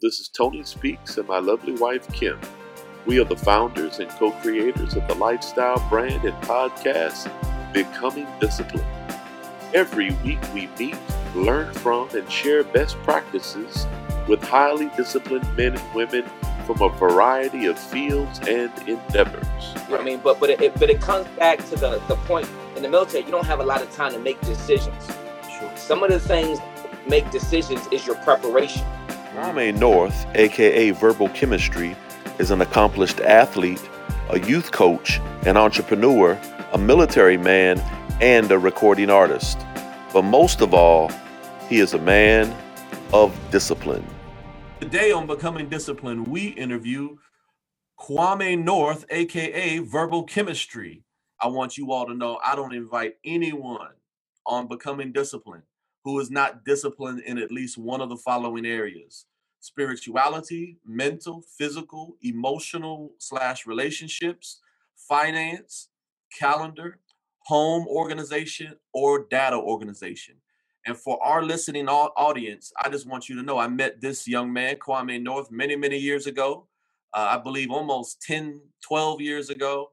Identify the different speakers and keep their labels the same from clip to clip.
Speaker 1: this is Tony Speaks and my lovely wife Kim. We are the founders and co creators of the lifestyle brand and podcast, Becoming Disciplined. Every week we meet, learn from, and share best practices with highly disciplined men and women from a variety of fields and endeavors.
Speaker 2: You know I mean? But but it, but it comes back to the, the point in the military, you don't have a lot of time to make decisions. Sure. Some of the things make decisions is your preparation.
Speaker 1: Kwame North, aka Verbal Chemistry, is an accomplished athlete, a youth coach, an entrepreneur, a military man, and a recording artist. But most of all, he is a man of discipline.
Speaker 3: Today on Becoming Disciplined, we interview Kwame North, aka Verbal Chemistry. I want you all to know I don't invite anyone on Becoming Disciplined who is not disciplined in at least one of the following areas spirituality, mental, physical, emotional slash relationships, finance, calendar, home organization, or data organization. And for our listening audience, I just want you to know I met this young man, Kwame North, many, many years ago. Uh, I believe almost 10, 12 years ago.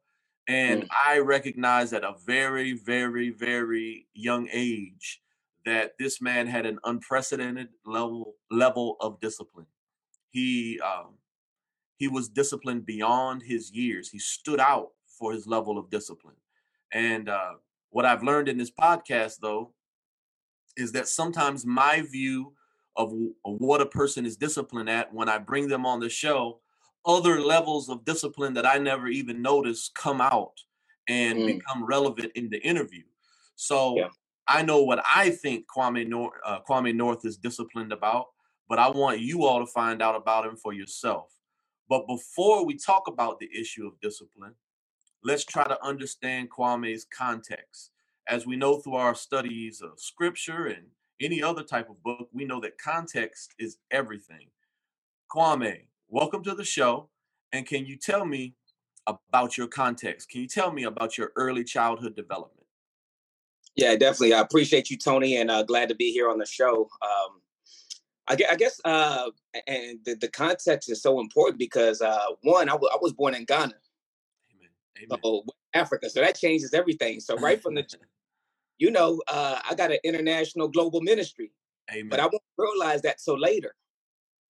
Speaker 3: And mm. I recognized at a very, very, very young age that this man had an unprecedented level level of discipline. He um, he was disciplined beyond his years. He stood out for his level of discipline. And uh, what I've learned in this podcast, though, is that sometimes my view of, what a person is disciplined at when I bring them on the show, other levels of discipline that I never even noticed come out and mm. become relevant in the interview. So yeah. I know what I think Kwame North, uh, Kwame North is disciplined about, but I want you all to find out about him for yourself. But before we talk about the issue of discipline, let's try to understand Kwame's context. As we know through our studies of scripture and any other type of book, we know that context is everything. Kwame, welcome to the show. And can you tell me about your context? Can you tell me about your early childhood development?
Speaker 2: Yeah, definitely. I appreciate you, Tony, and uh, glad to be here on the show. Um, I, I, guess, uh, and the, the, context is so important because uh, one, I, w- I was born in Ghana, Amen. So, Africa, so that changes everything. So right from the, you know, uh, I got an international global ministry, Amen. but I won't realize that so later.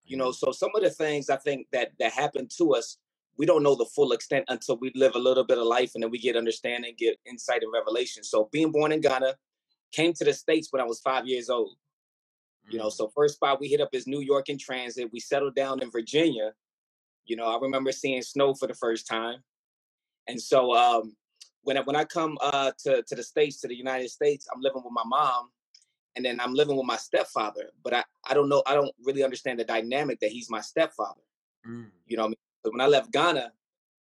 Speaker 2: You know, so some of the things I think that that happened to us we don't know the full extent until we live a little bit of life and then we get understanding, get insight and revelation. So being born in Ghana, came to the States when I was five years old. Mm. You know, mm. so first spot we hit up is New York in transit. We settled down in Virginia. You know, I remember seeing snow for the first time. And so um when I, when I come uh, to to the states to the United States, I'm living with my mom, and then I'm living with my stepfather. But I I don't know I don't really understand the dynamic that he's my stepfather. Mm. You know, when I left Ghana,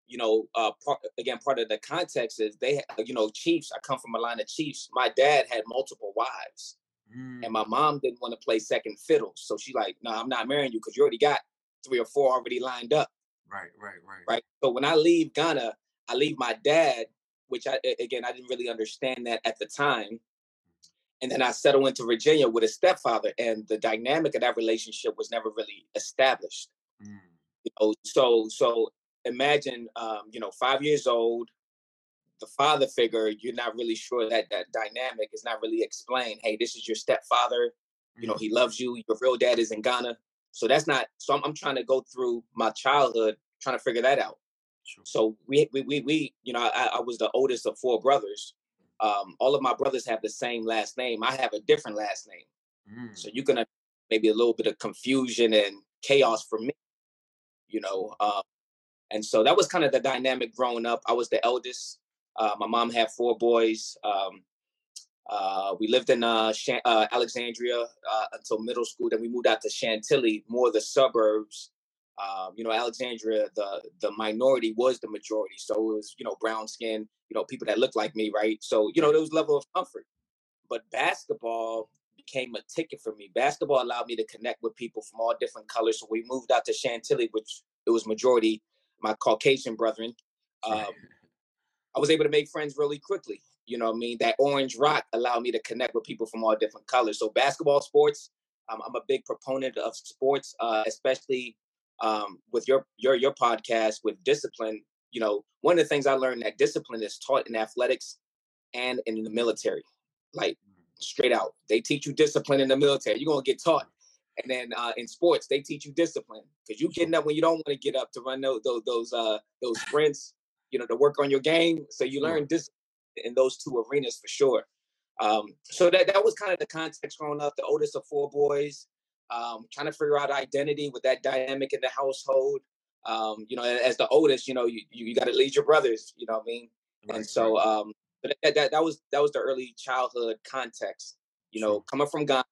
Speaker 2: you know, uh, part, again, part of the context is they, you know, Chiefs. I come from a line of Chiefs. My dad had multiple wives, mm. and my mom didn't want to play second fiddle, so she like, no, I'm not marrying you because you already got three or four already lined up.
Speaker 3: Right, right, right.
Speaker 2: Right. So when I leave Ghana, I leave my dad, which I again I didn't really understand that at the time. And then I settle into Virginia with a stepfather, and the dynamic of that relationship was never really established. Mm. You know, so so imagine um, you know, five years old, the father figure, you're not really sure that that dynamic is not really explained. Hey, this is your stepfather. You know, mm-hmm. he loves you. Your real dad is in Ghana. So that's not. So I'm, I'm trying to go through my childhood trying to figure that out. Sure. So we, we we we you know I, I was the oldest of four brothers. Um, all of my brothers have the same last name. I have a different last name. Mm. So you're gonna maybe a little bit of confusion and chaos for me you know. Uh, and so that was kind of the dynamic growing up. I was the eldest. Uh, my mom had four boys. Um, uh, we lived in uh, uh Alexandria uh, until middle school. Then we moved out to Chantilly, more the suburbs. Um, you know, Alexandria, the the minority was the majority. So it was, you know, brown skin, you know, people that looked like me, right? So, you know, there was level of comfort. But basketball became a ticket for me. Basketball allowed me to connect with people from all different colors. So we moved out to Chantilly, which it was majority my Caucasian brethren. Um, I was able to make friends really quickly. You know I mean? That orange rock allowed me to connect with people from all different colors. So basketball sports, I'm, I'm a big proponent of sports, uh, especially um, with your your your podcast with discipline. You know, one of the things I learned that discipline is taught in athletics and in the military, like. Straight out. They teach you discipline in the military. You're gonna get taught. And then uh, in sports, they teach you discipline because you getting up when you don't want to get up to run those those those, uh, those sprints. You know, to work on your game. So you learn discipline in those two arenas for sure. Um, so that that was kind of the context growing up. The oldest of four boys, um, trying to figure out identity with that dynamic in the household. Um, you know, as the oldest, you know, you you, you got to lead your brothers. You know what I mean? Right, and so um, that, that that was that was the early childhood context. You know, coming from Ghana,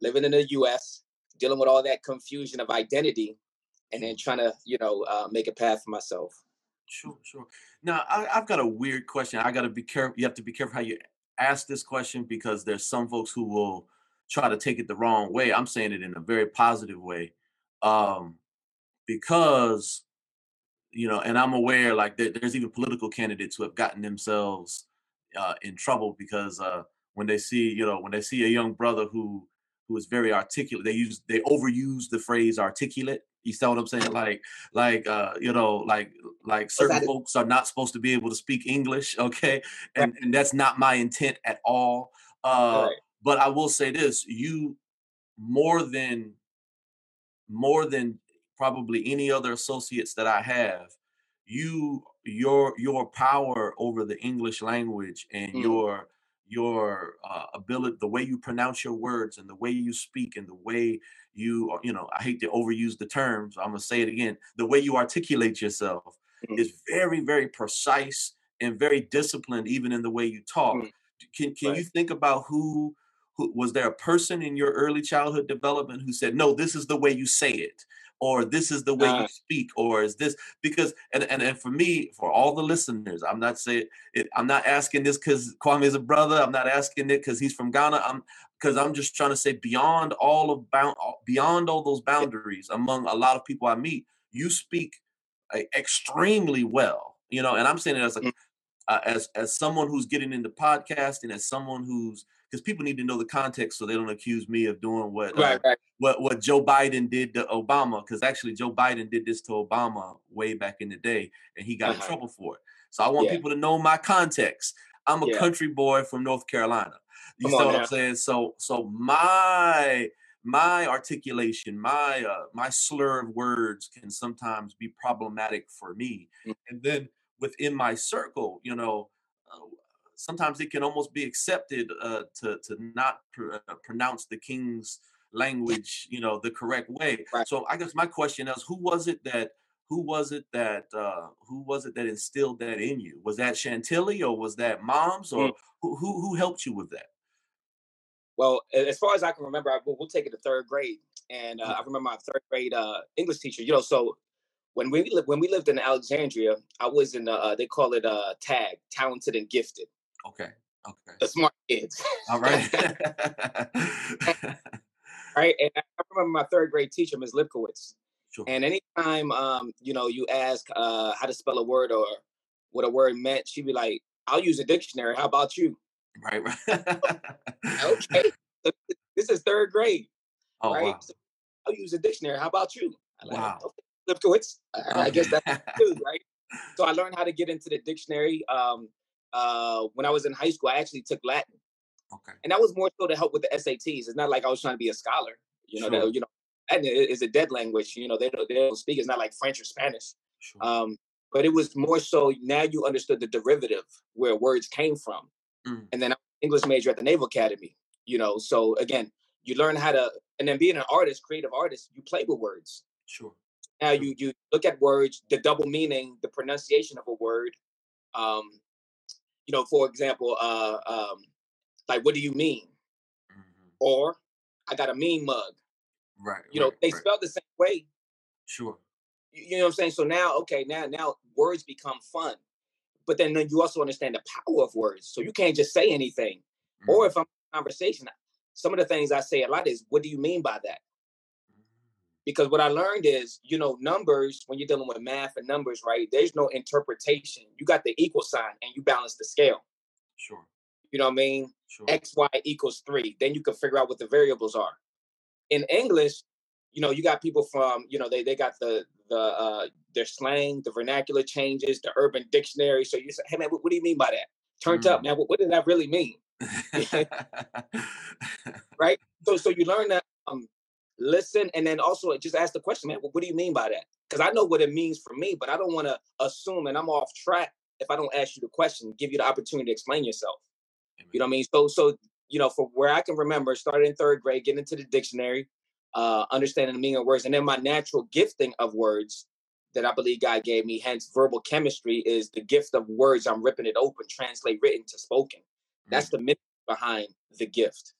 Speaker 2: living in the U.S., dealing with all that confusion of identity, and then trying to you know uh, make a path for myself.
Speaker 3: Sure, sure. Now I, have got a weird question. I got to be careful. You have to be careful how you ask this question because there's some folks who will try to take it the wrong way. I'm saying it in a very positive way, um, because you know, and I'm aware like there, there's even political candidates who have gotten themselves uh, in trouble because uh, when they see you know when they see a young brother who who is very articulate, they use they overuse the phrase articulate you see what I'm saying? Like, like uh, you know, like like certain folks are not supposed to be able to speak English, okay? And right. and that's not my intent at all. Uh right. but I will say this, you more than more than probably any other associates that I have, you your your power over the English language and mm. your your uh, ability, the way you pronounce your words and the way you speak and the way you, you know, I hate to overuse the terms. I'm gonna say it again. The way you articulate yourself mm-hmm. is very, very precise and very disciplined, even in the way you talk. Mm-hmm. Can Can right. you think about who? Who, was there a person in your early childhood development who said, "No, this is the way you say it," or this is the way uh, you speak or is this because and, and and for me for all the listeners i'm not saying it i'm not asking this because kwame is a brother i'm not asking it because he's from ghana i'm because i'm just trying to say beyond all of bound beyond all those boundaries among a lot of people i meet you speak uh, extremely well you know and i'm saying it as a mm. uh, as as someone who's getting into podcasting as someone who's because people need to know the context so they don't accuse me of doing what right, uh, right. what what Joe Biden did to Obama because actually Joe Biden did this to Obama way back in the day and he got uh-huh. in trouble for it. So I want yeah. people to know my context. I'm a yeah. country boy from North Carolina. You know what now. I'm saying? So so my my articulation, my uh, my slur of words can sometimes be problematic for me. Mm-hmm. And then within my circle, you know, uh, sometimes it can almost be accepted uh, to to not pr- uh, pronounce the king's language, you know, the correct way. Right. So I guess my question is, who was it that who was it that uh, who was it that instilled that in you? Was that Chantilly or was that moms or mm. who, who who helped you with that?
Speaker 2: Well, as far as I can remember, I, we'll, take it to third grade, and uh, I remember my third grade uh, English teacher. You know, so when we when we lived in Alexandria, I was in uh, they call it uh, tag, talented and gifted.
Speaker 3: Okay. Okay.
Speaker 2: The smart kids.
Speaker 3: All right.
Speaker 2: right. And I remember my third grade teacher, Ms. Lipkowitz. Sure. And anytime um, you know, you ask uh how to spell a word or what a word meant, she'd be like, I'll use a dictionary. How about you?
Speaker 3: Right, right.
Speaker 2: okay. this is third grade.
Speaker 3: Oh, right. Wow.
Speaker 2: So I'll use a dictionary. How about you? I'm wow. Like, okay, Lipkowitz. I, I guess that's right? So I learned how to get into the dictionary. Um, uh, when I was in high school, I actually took Latin.
Speaker 3: Okay.
Speaker 2: And that was more so to help with the SATs. It's not like I was trying to be a scholar. You know, sure. you know, Latin is a dead language. You know, they don't, they don't speak. It's not like French or Spanish. Sure. Um, but it was more so now you understood the derivative where words came from. Mm. And then I'm English major at the Naval Academy. You know, so again, you learn how to, and then being an artist, creative artist, you play with words.
Speaker 3: Sure.
Speaker 2: Now you you look at words, the double meaning, the pronunciation of a word, um, you know, for example, uh, um, like, what do you mean? Mm-hmm. Or I got a mean mug.
Speaker 3: Right.
Speaker 2: You know, they
Speaker 3: right.
Speaker 2: spell the same way.
Speaker 3: Sure.
Speaker 2: You, you know what I'm saying? So now, okay, now now words become fun, but then, then you also understand the power of words. So you can't just say anything. Mm-hmm. Or if I'm in conversation, some of the things I say a lot is, "What do you mean by that?" Because what I learned is, you know, numbers, when you're dealing with math and numbers, right, there's no interpretation. You got the equal sign and you balance the scale.
Speaker 3: Sure.
Speaker 2: You know what I mean?
Speaker 3: Sure.
Speaker 2: X, Y equals three. Then you can figure out what the variables are. in English, you know, you got people from, you know, they they got the the uh their slang, the vernacular changes, the urban dictionary. So you say, hey man, what, what do you mean by that? Turned mm. up, man. What, what did that really mean? right? So so you learn that um listen and then also just ask the question, man, well, what do you mean by that? Because I know what it means for me, but I don't want to assume and I'm off track if I don't ask you the question, give you the opportunity to explain yourself. Amen. You know what I mean? So so you know, for where I can remember, started in third grade, getting into the dictionary, uh, understanding the meaning of words, and then my natural gifting of words that I believe God gave me, hence verbal chemistry, is the gift of words. I'm ripping it open, translate written to spoken. That's mm. the myth behind the gift.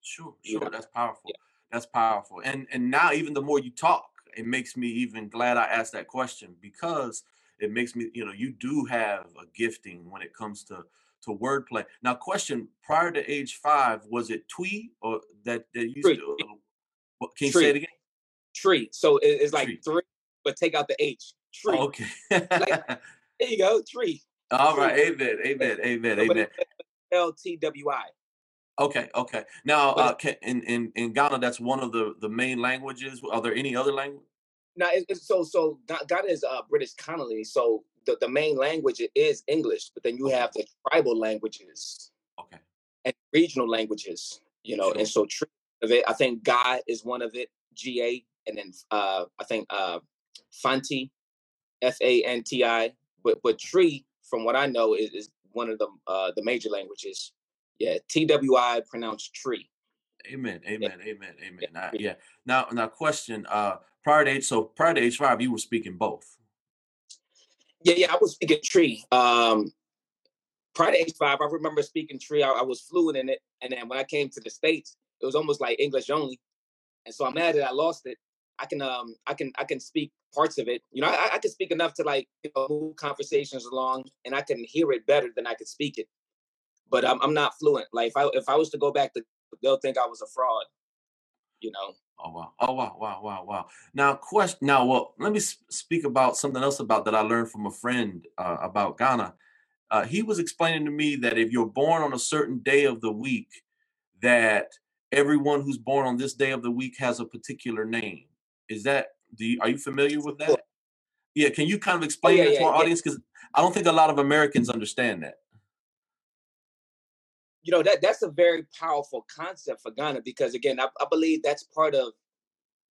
Speaker 3: Sure, sure. You know? That's powerful. Yeah. That's powerful. And and now even the more you talk, it makes me even glad I asked that question because it makes me, you know, you do have a gifting when it comes to to wordplay. Now, question: Prior to age five, was it twee or that that used tree. to? Uh, can you tree. say it again?
Speaker 2: Tree. So it's like tree. three, but take out the H. Tree.
Speaker 3: Okay.
Speaker 2: like, there you go. Tree.
Speaker 3: All tree. right. Amen. Amen. Amen. Amen.
Speaker 2: L T W I.
Speaker 3: Okay, okay. Now, uh, can, in in in Ghana, that's one of the the main languages. Are there any other language?
Speaker 2: No, it's, so so Ghana is uh, British colony. So the, the main language is English, but then you have the tribal languages.
Speaker 3: Okay.
Speaker 2: And regional languages, you know, sure. and so of it, I think Ga is one of it, G A, and then uh, I think uh, Fanti, F A N T I. But but Tree, from what I know, is, is one of the uh, the major languages. Yeah, T W I pronounced tree.
Speaker 3: Amen. Amen. Yeah. Amen. Amen. Yeah. Now, yeah. Now, now, question. Uh, prior to age, so prior to age five, you were speaking both.
Speaker 2: Yeah, yeah, I was speaking tree. Um, prior to age five, I remember speaking tree. I, I, was fluent in it, and then when I came to the states, it was almost like English only. And so I'm mad that I lost it. I can um I can I can speak parts of it. You know, I, I can speak enough to like you know, move conversations along, and I can hear it better than I could speak it. But I'm I'm not fluent. Like if I if I was to go back to, they'll think I was a fraud. You know.
Speaker 3: Oh wow! Oh wow! Wow! Wow! Wow! Now, question. Now, well, let me speak about something else about that I learned from a friend uh, about Ghana. Uh, he was explaining to me that if you're born on a certain day of the week, that everyone who's born on this day of the week has a particular name. Is that? Do you, are you familiar with that? Yeah. Can you kind of oh, explain oh, yeah, that to yeah, our yeah. audience? Because I don't think a lot of Americans understand that
Speaker 2: you know that that's a very powerful concept for Ghana because again, I, I believe that's part of,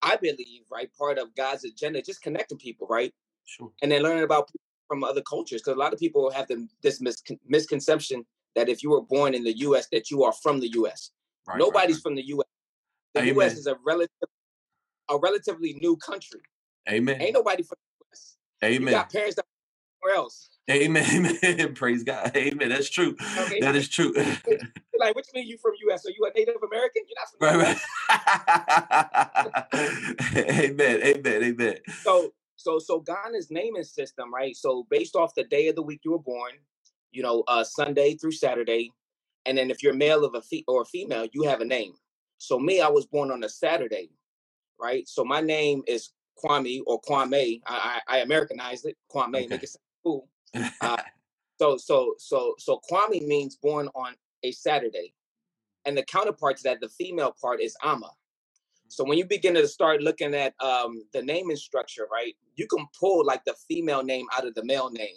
Speaker 2: I believe, right, part of God's agenda, just connecting people, right,
Speaker 3: sure,
Speaker 2: and then learning about from other cultures because a lot of people have the, this mis- misconception that if you were born in the U.S. that you are from the U.S. Right, Nobody's right, right. from the U.S. The Amen. U.S. is a relative, a relatively new country.
Speaker 3: Amen.
Speaker 2: Ain't nobody from the U.S.
Speaker 3: Amen. You
Speaker 2: got parents that somewhere else.
Speaker 3: Amen. Amen. Praise God. Amen. That's true. Okay. That is true.
Speaker 2: like, what you mean you from US? Are you a Native American? You're not from right,
Speaker 3: right. amen. Amen. Amen.
Speaker 2: So so so Ghana's naming system, right? So based off the day of the week you were born, you know, uh Sunday through Saturday, and then if you're male of a fe- or a female, you have a name. So me, I was born on a Saturday, right? So my name is Kwame or Kwame. I I, I Americanized it, Kwame, okay. make it cool. Uh, so so so so Kwame means born on a Saturday, and the counterpart to that, the female part is Ama. So when you begin to start looking at um, the naming structure, right, you can pull like the female name out of the male name.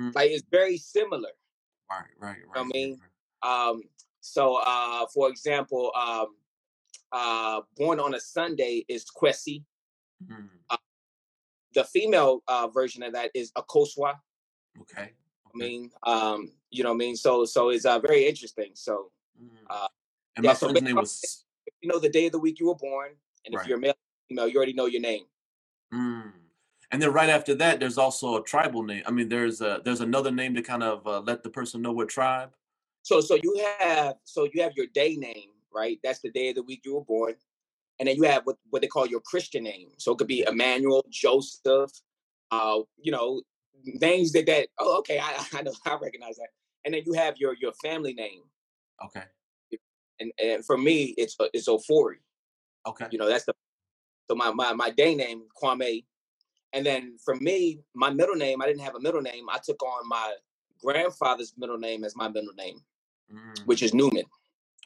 Speaker 2: Mm-hmm. Like it's very similar.
Speaker 3: Right, right, right.
Speaker 2: You know I mean, um, so uh, for example, um, uh, born on a Sunday is Kwesi. Mm-hmm. The female uh, version of that is Akosua.
Speaker 3: Okay. okay.
Speaker 2: I mean, um, you know what I mean? So so it's uh, very interesting. So
Speaker 3: mm. uh and yeah, my so name was
Speaker 2: you know the day of the week you were born, and right. if you're male female, you already know your name.
Speaker 3: Mm. And then right after that, there's also a tribal name. I mean, there's a there's another name to kind of uh, let the person know what tribe.
Speaker 2: So so you have so you have your day name, right? That's the day of the week you were born, and then you have what what they call your Christian name. So it could be Emmanuel, Joseph, uh, you know, names that that oh okay I I know I recognize that. And then you have your your family name.
Speaker 3: Okay.
Speaker 2: And and for me it's uh, it's Ofori.
Speaker 3: Okay.
Speaker 2: You know that's the so my my my day name Kwame. And then for me my middle name I didn't have a middle name. I took on my grandfather's middle name as my middle name mm. which is Newman.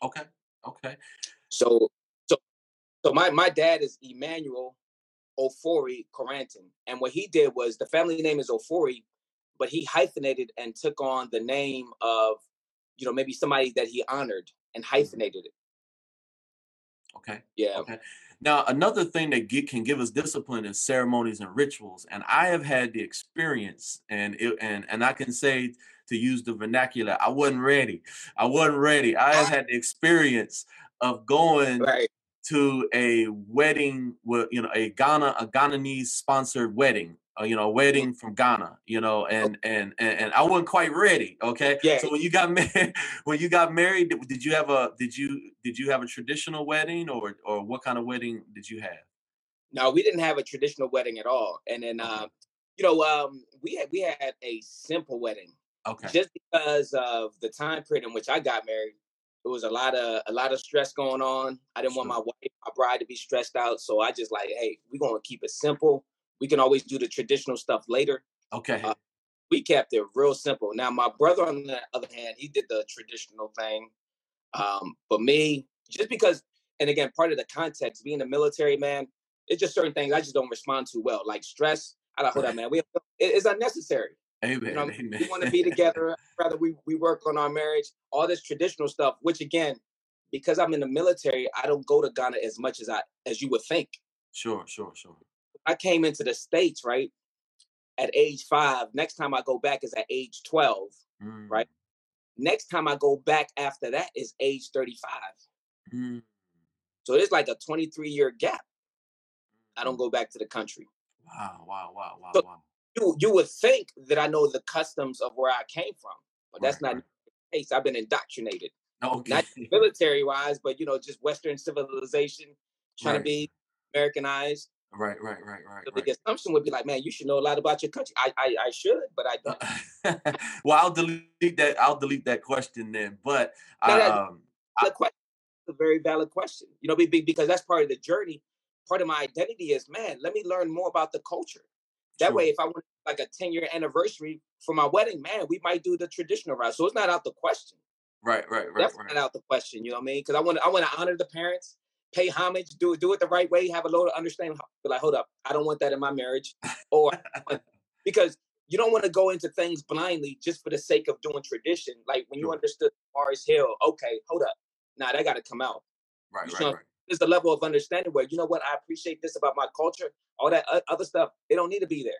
Speaker 3: Okay. Okay.
Speaker 2: So so my my dad is Emmanuel Ofori Coranton, and what he did was the family name is Ofori, but he hyphenated and took on the name of, you know, maybe somebody that he honored and mm-hmm. hyphenated it.
Speaker 3: Okay.
Speaker 2: Yeah.
Speaker 3: Okay. Now, another thing that get, can give us discipline is ceremonies and rituals, and I have had the experience, and it, and and I can say to use the vernacular, I wasn't ready. I wasn't ready. I have had the experience of going right. To a wedding with you know a Ghana a Ghananese sponsored wedding uh, you know, wedding from Ghana, you know, and, and and and I wasn't quite ready. Okay.
Speaker 2: Yeah.
Speaker 3: So when you got married, when you got married, did, you have a did you did you have a traditional wedding or or what kind of wedding did you have?
Speaker 2: No, we didn't have a traditional wedding at all. And then, um, you know, um, we had we had a simple wedding.
Speaker 3: Okay.
Speaker 2: Just because of the time period in which I got married, it was a lot of a lot of stress going on. I didn't sure. want my wife, my bride, to be stressed out, so I just like, hey, we're gonna keep it simple we can always do the traditional stuff later.
Speaker 3: Okay. Uh,
Speaker 2: we kept it real simple. Now, my brother, on the other hand, he did the traditional thing. Um, but me, just because, and again, part of the context, being a military man, it's just certain things I just don't respond to well, like stress. I don't hold that, man. We it's unnecessary.
Speaker 3: Amen. You know, Amen.
Speaker 2: We want to be together. Rather, we we work on our marriage. All this traditional stuff, which again, because I'm in the military, I don't go to Ghana as much as I as you would think.
Speaker 3: Sure, sure, sure.
Speaker 2: I came into the States, right? At age five. Next time I go back is at age 12, mm. right? Next time I go back after that is age 35. Mm. So it's like a 23 year gap. I don't mm. go back to the country.
Speaker 3: Wow, wow, wow, wow,
Speaker 2: so
Speaker 3: wow.
Speaker 2: You, you would think that I know the customs of where I came from, but that's right, not right. the case. I've been indoctrinated.
Speaker 3: Okay.
Speaker 2: Not military wise, but you know, just Western civilization, trying right. to be Americanized.
Speaker 3: Right, right, right, right.
Speaker 2: The right. big assumption would be like, man, you should know a lot about your country. I, I, I should, but I
Speaker 3: don't. well, I'll delete that. I'll delete that question then. But no, I, um,
Speaker 2: the question a very valid question. You know, because that's part of the journey. Part of my identity is, man, let me learn more about the culture. That way, if I want like a 10 year anniversary for my wedding, man, we might do the traditional route. So it's not out the question.
Speaker 3: Right, right, right.
Speaker 2: That's
Speaker 3: right.
Speaker 2: not out the question. You know what I mean? Because I want to, I want to honor the parents pay homage, do it, do it the right way, have a little understanding. But like, hold up, I don't want that in my marriage, or because you don't want to go into things blindly just for the sake of doing tradition. Like when you understood Mars Hill, okay, hold up, now that got to come out.
Speaker 3: Right, you right, right.
Speaker 2: There's a level of understanding where you know what I appreciate this about my culture. All that other stuff, it don't need to be there.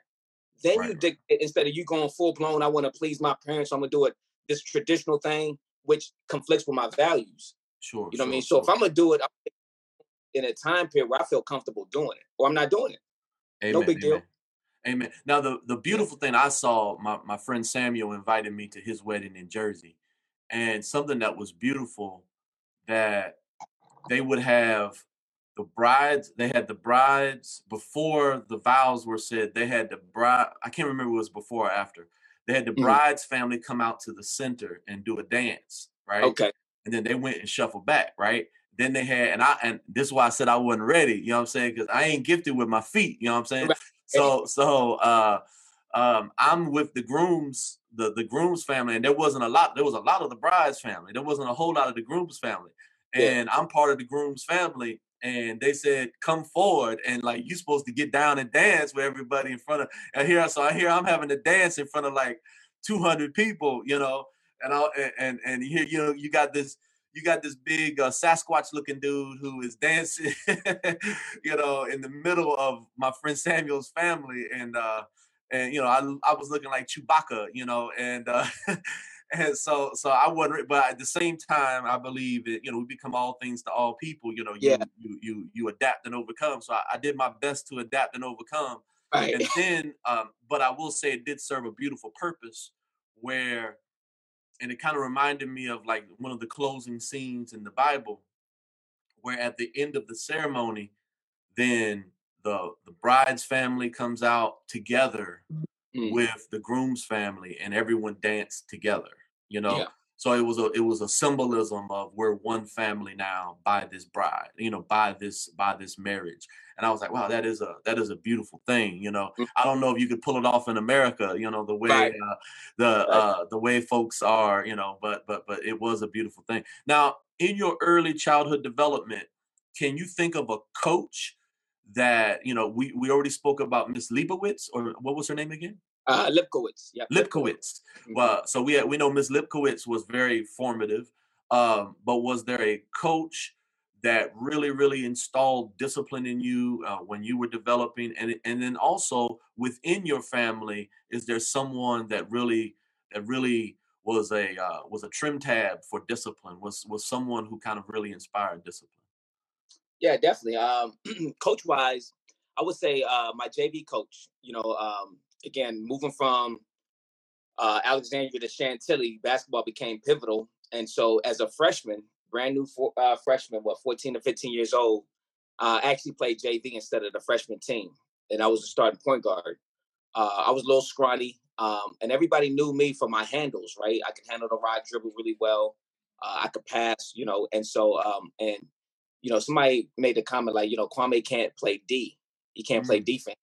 Speaker 2: Then right, you dig instead of you going full blown. I want to please my parents. So I'm gonna do it this traditional thing, which conflicts with my values.
Speaker 3: Sure.
Speaker 2: You know
Speaker 3: sure,
Speaker 2: what I mean? So
Speaker 3: sure.
Speaker 2: if I'm gonna do it, in a time period where I feel comfortable doing it, or I'm not doing it. Amen, no big
Speaker 3: amen.
Speaker 2: deal.
Speaker 3: Amen. Now the the beautiful thing I saw, my my friend Samuel invited me to his wedding in Jersey, and something that was beautiful that they would have the brides they had the brides before the vows were said they had the bride i can't remember it was before or after they had the mm-hmm. bride's family come out to the center and do a dance right
Speaker 2: okay
Speaker 3: and then they went and shuffled back right then they had, and I, and this is why I said I wasn't ready. You know what I'm saying? Because I ain't gifted with my feet. You know what I'm saying? Right. So, so uh, um, I'm with the grooms, the the grooms family, and there wasn't a lot. There was a lot of the bride's family. There wasn't a whole lot of the grooms family, and yeah. I'm part of the grooms family. And they said, "Come forward," and like you're supposed to get down and dance with everybody in front of. And here, so I hear I'm having to dance in front of like 200 people, you know, and I and and here you know you got this you got this big uh, Sasquatch looking dude who is dancing, you know, in the middle of my friend Samuel's family, and uh, and you know, I I was looking like Chewbacca, you know, and uh, and so so I wasn't, but at the same time, I believe that you know we become all things to all people. You know, you
Speaker 2: yeah.
Speaker 3: you you you adapt and overcome. So I, I did my best to adapt and overcome.
Speaker 2: Right.
Speaker 3: And then, um, but I will say it did serve a beautiful purpose where and it kind of reminded me of like one of the closing scenes in the Bible, where at the end of the ceremony, then the the bride's family comes out together mm. with the groom's family, and everyone danced together. You know, yeah. So it was a it was a symbolism of we're one family now by this bride, you know, by this by this marriage. And I was like, wow, that is a that is a beautiful thing, you know. Mm-hmm. I don't know if you could pull it off in America, you know, the way right. uh, the right. uh, the way folks are, you know, but but but it was a beautiful thing. Now, in your early childhood development, can you think of a coach that you know? We we already spoke about Miss Leibowitz, or what was her name again?
Speaker 2: Uh, Lipkowitz. Yeah.
Speaker 3: Lipkowitz. Mm-hmm. Well, so we we know Miss Lipkowitz was very formative. Um, but was there a coach that really, really installed discipline in you uh, when you were developing, and and then also within your family, is there someone that really that really was a uh, was a trim tab for discipline? Was was someone who kind of really inspired discipline?
Speaker 2: Yeah, definitely. Um, coach wise, I would say uh, my JV coach. You know, um, again, moving from uh, Alexandria to Chantilly, basketball became pivotal. And so, as a freshman, brand new for, uh, freshman, what, 14 to 15 years old, uh, I actually played JV instead of the freshman team. And I was a starting point guard. Uh, I was a little scrawny, um, and everybody knew me for my handles, right? I could handle the rod dribble really well. Uh, I could pass, you know, and so, um, and, you know, somebody made a comment like, you know, Kwame can't play D. He can't mm-hmm. play mm. defense.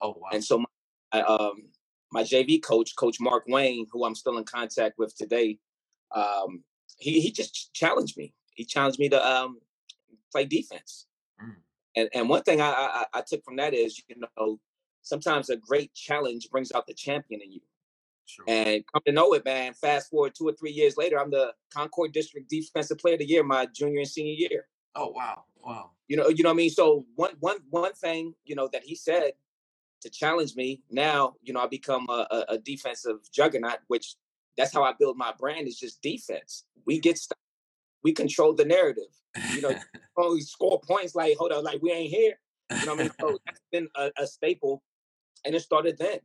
Speaker 3: Oh, wow.
Speaker 2: And so my, um, my JV coach, Coach Mark Wayne, who I'm still in contact with today, um, he he just challenged me. He challenged me to um, play defense. Mm. And and one thing I, I, I took from that is you know sometimes a great challenge brings out the champion in you. Sure. And come to know it, man. Fast forward two or three years later, I'm the Concord District Defensive Player of the Year my junior and senior year.
Speaker 3: Oh wow, wow.
Speaker 2: You know, you know what I mean. So one one one thing you know that he said to challenge me. Now you know I become a, a, a defensive juggernaut, which that's how I build my brand is just defense. We get stuck. We control the narrative. You know, only score points like, hold on, like we ain't here. You know what I mean? So that's been a, a staple. And it started then.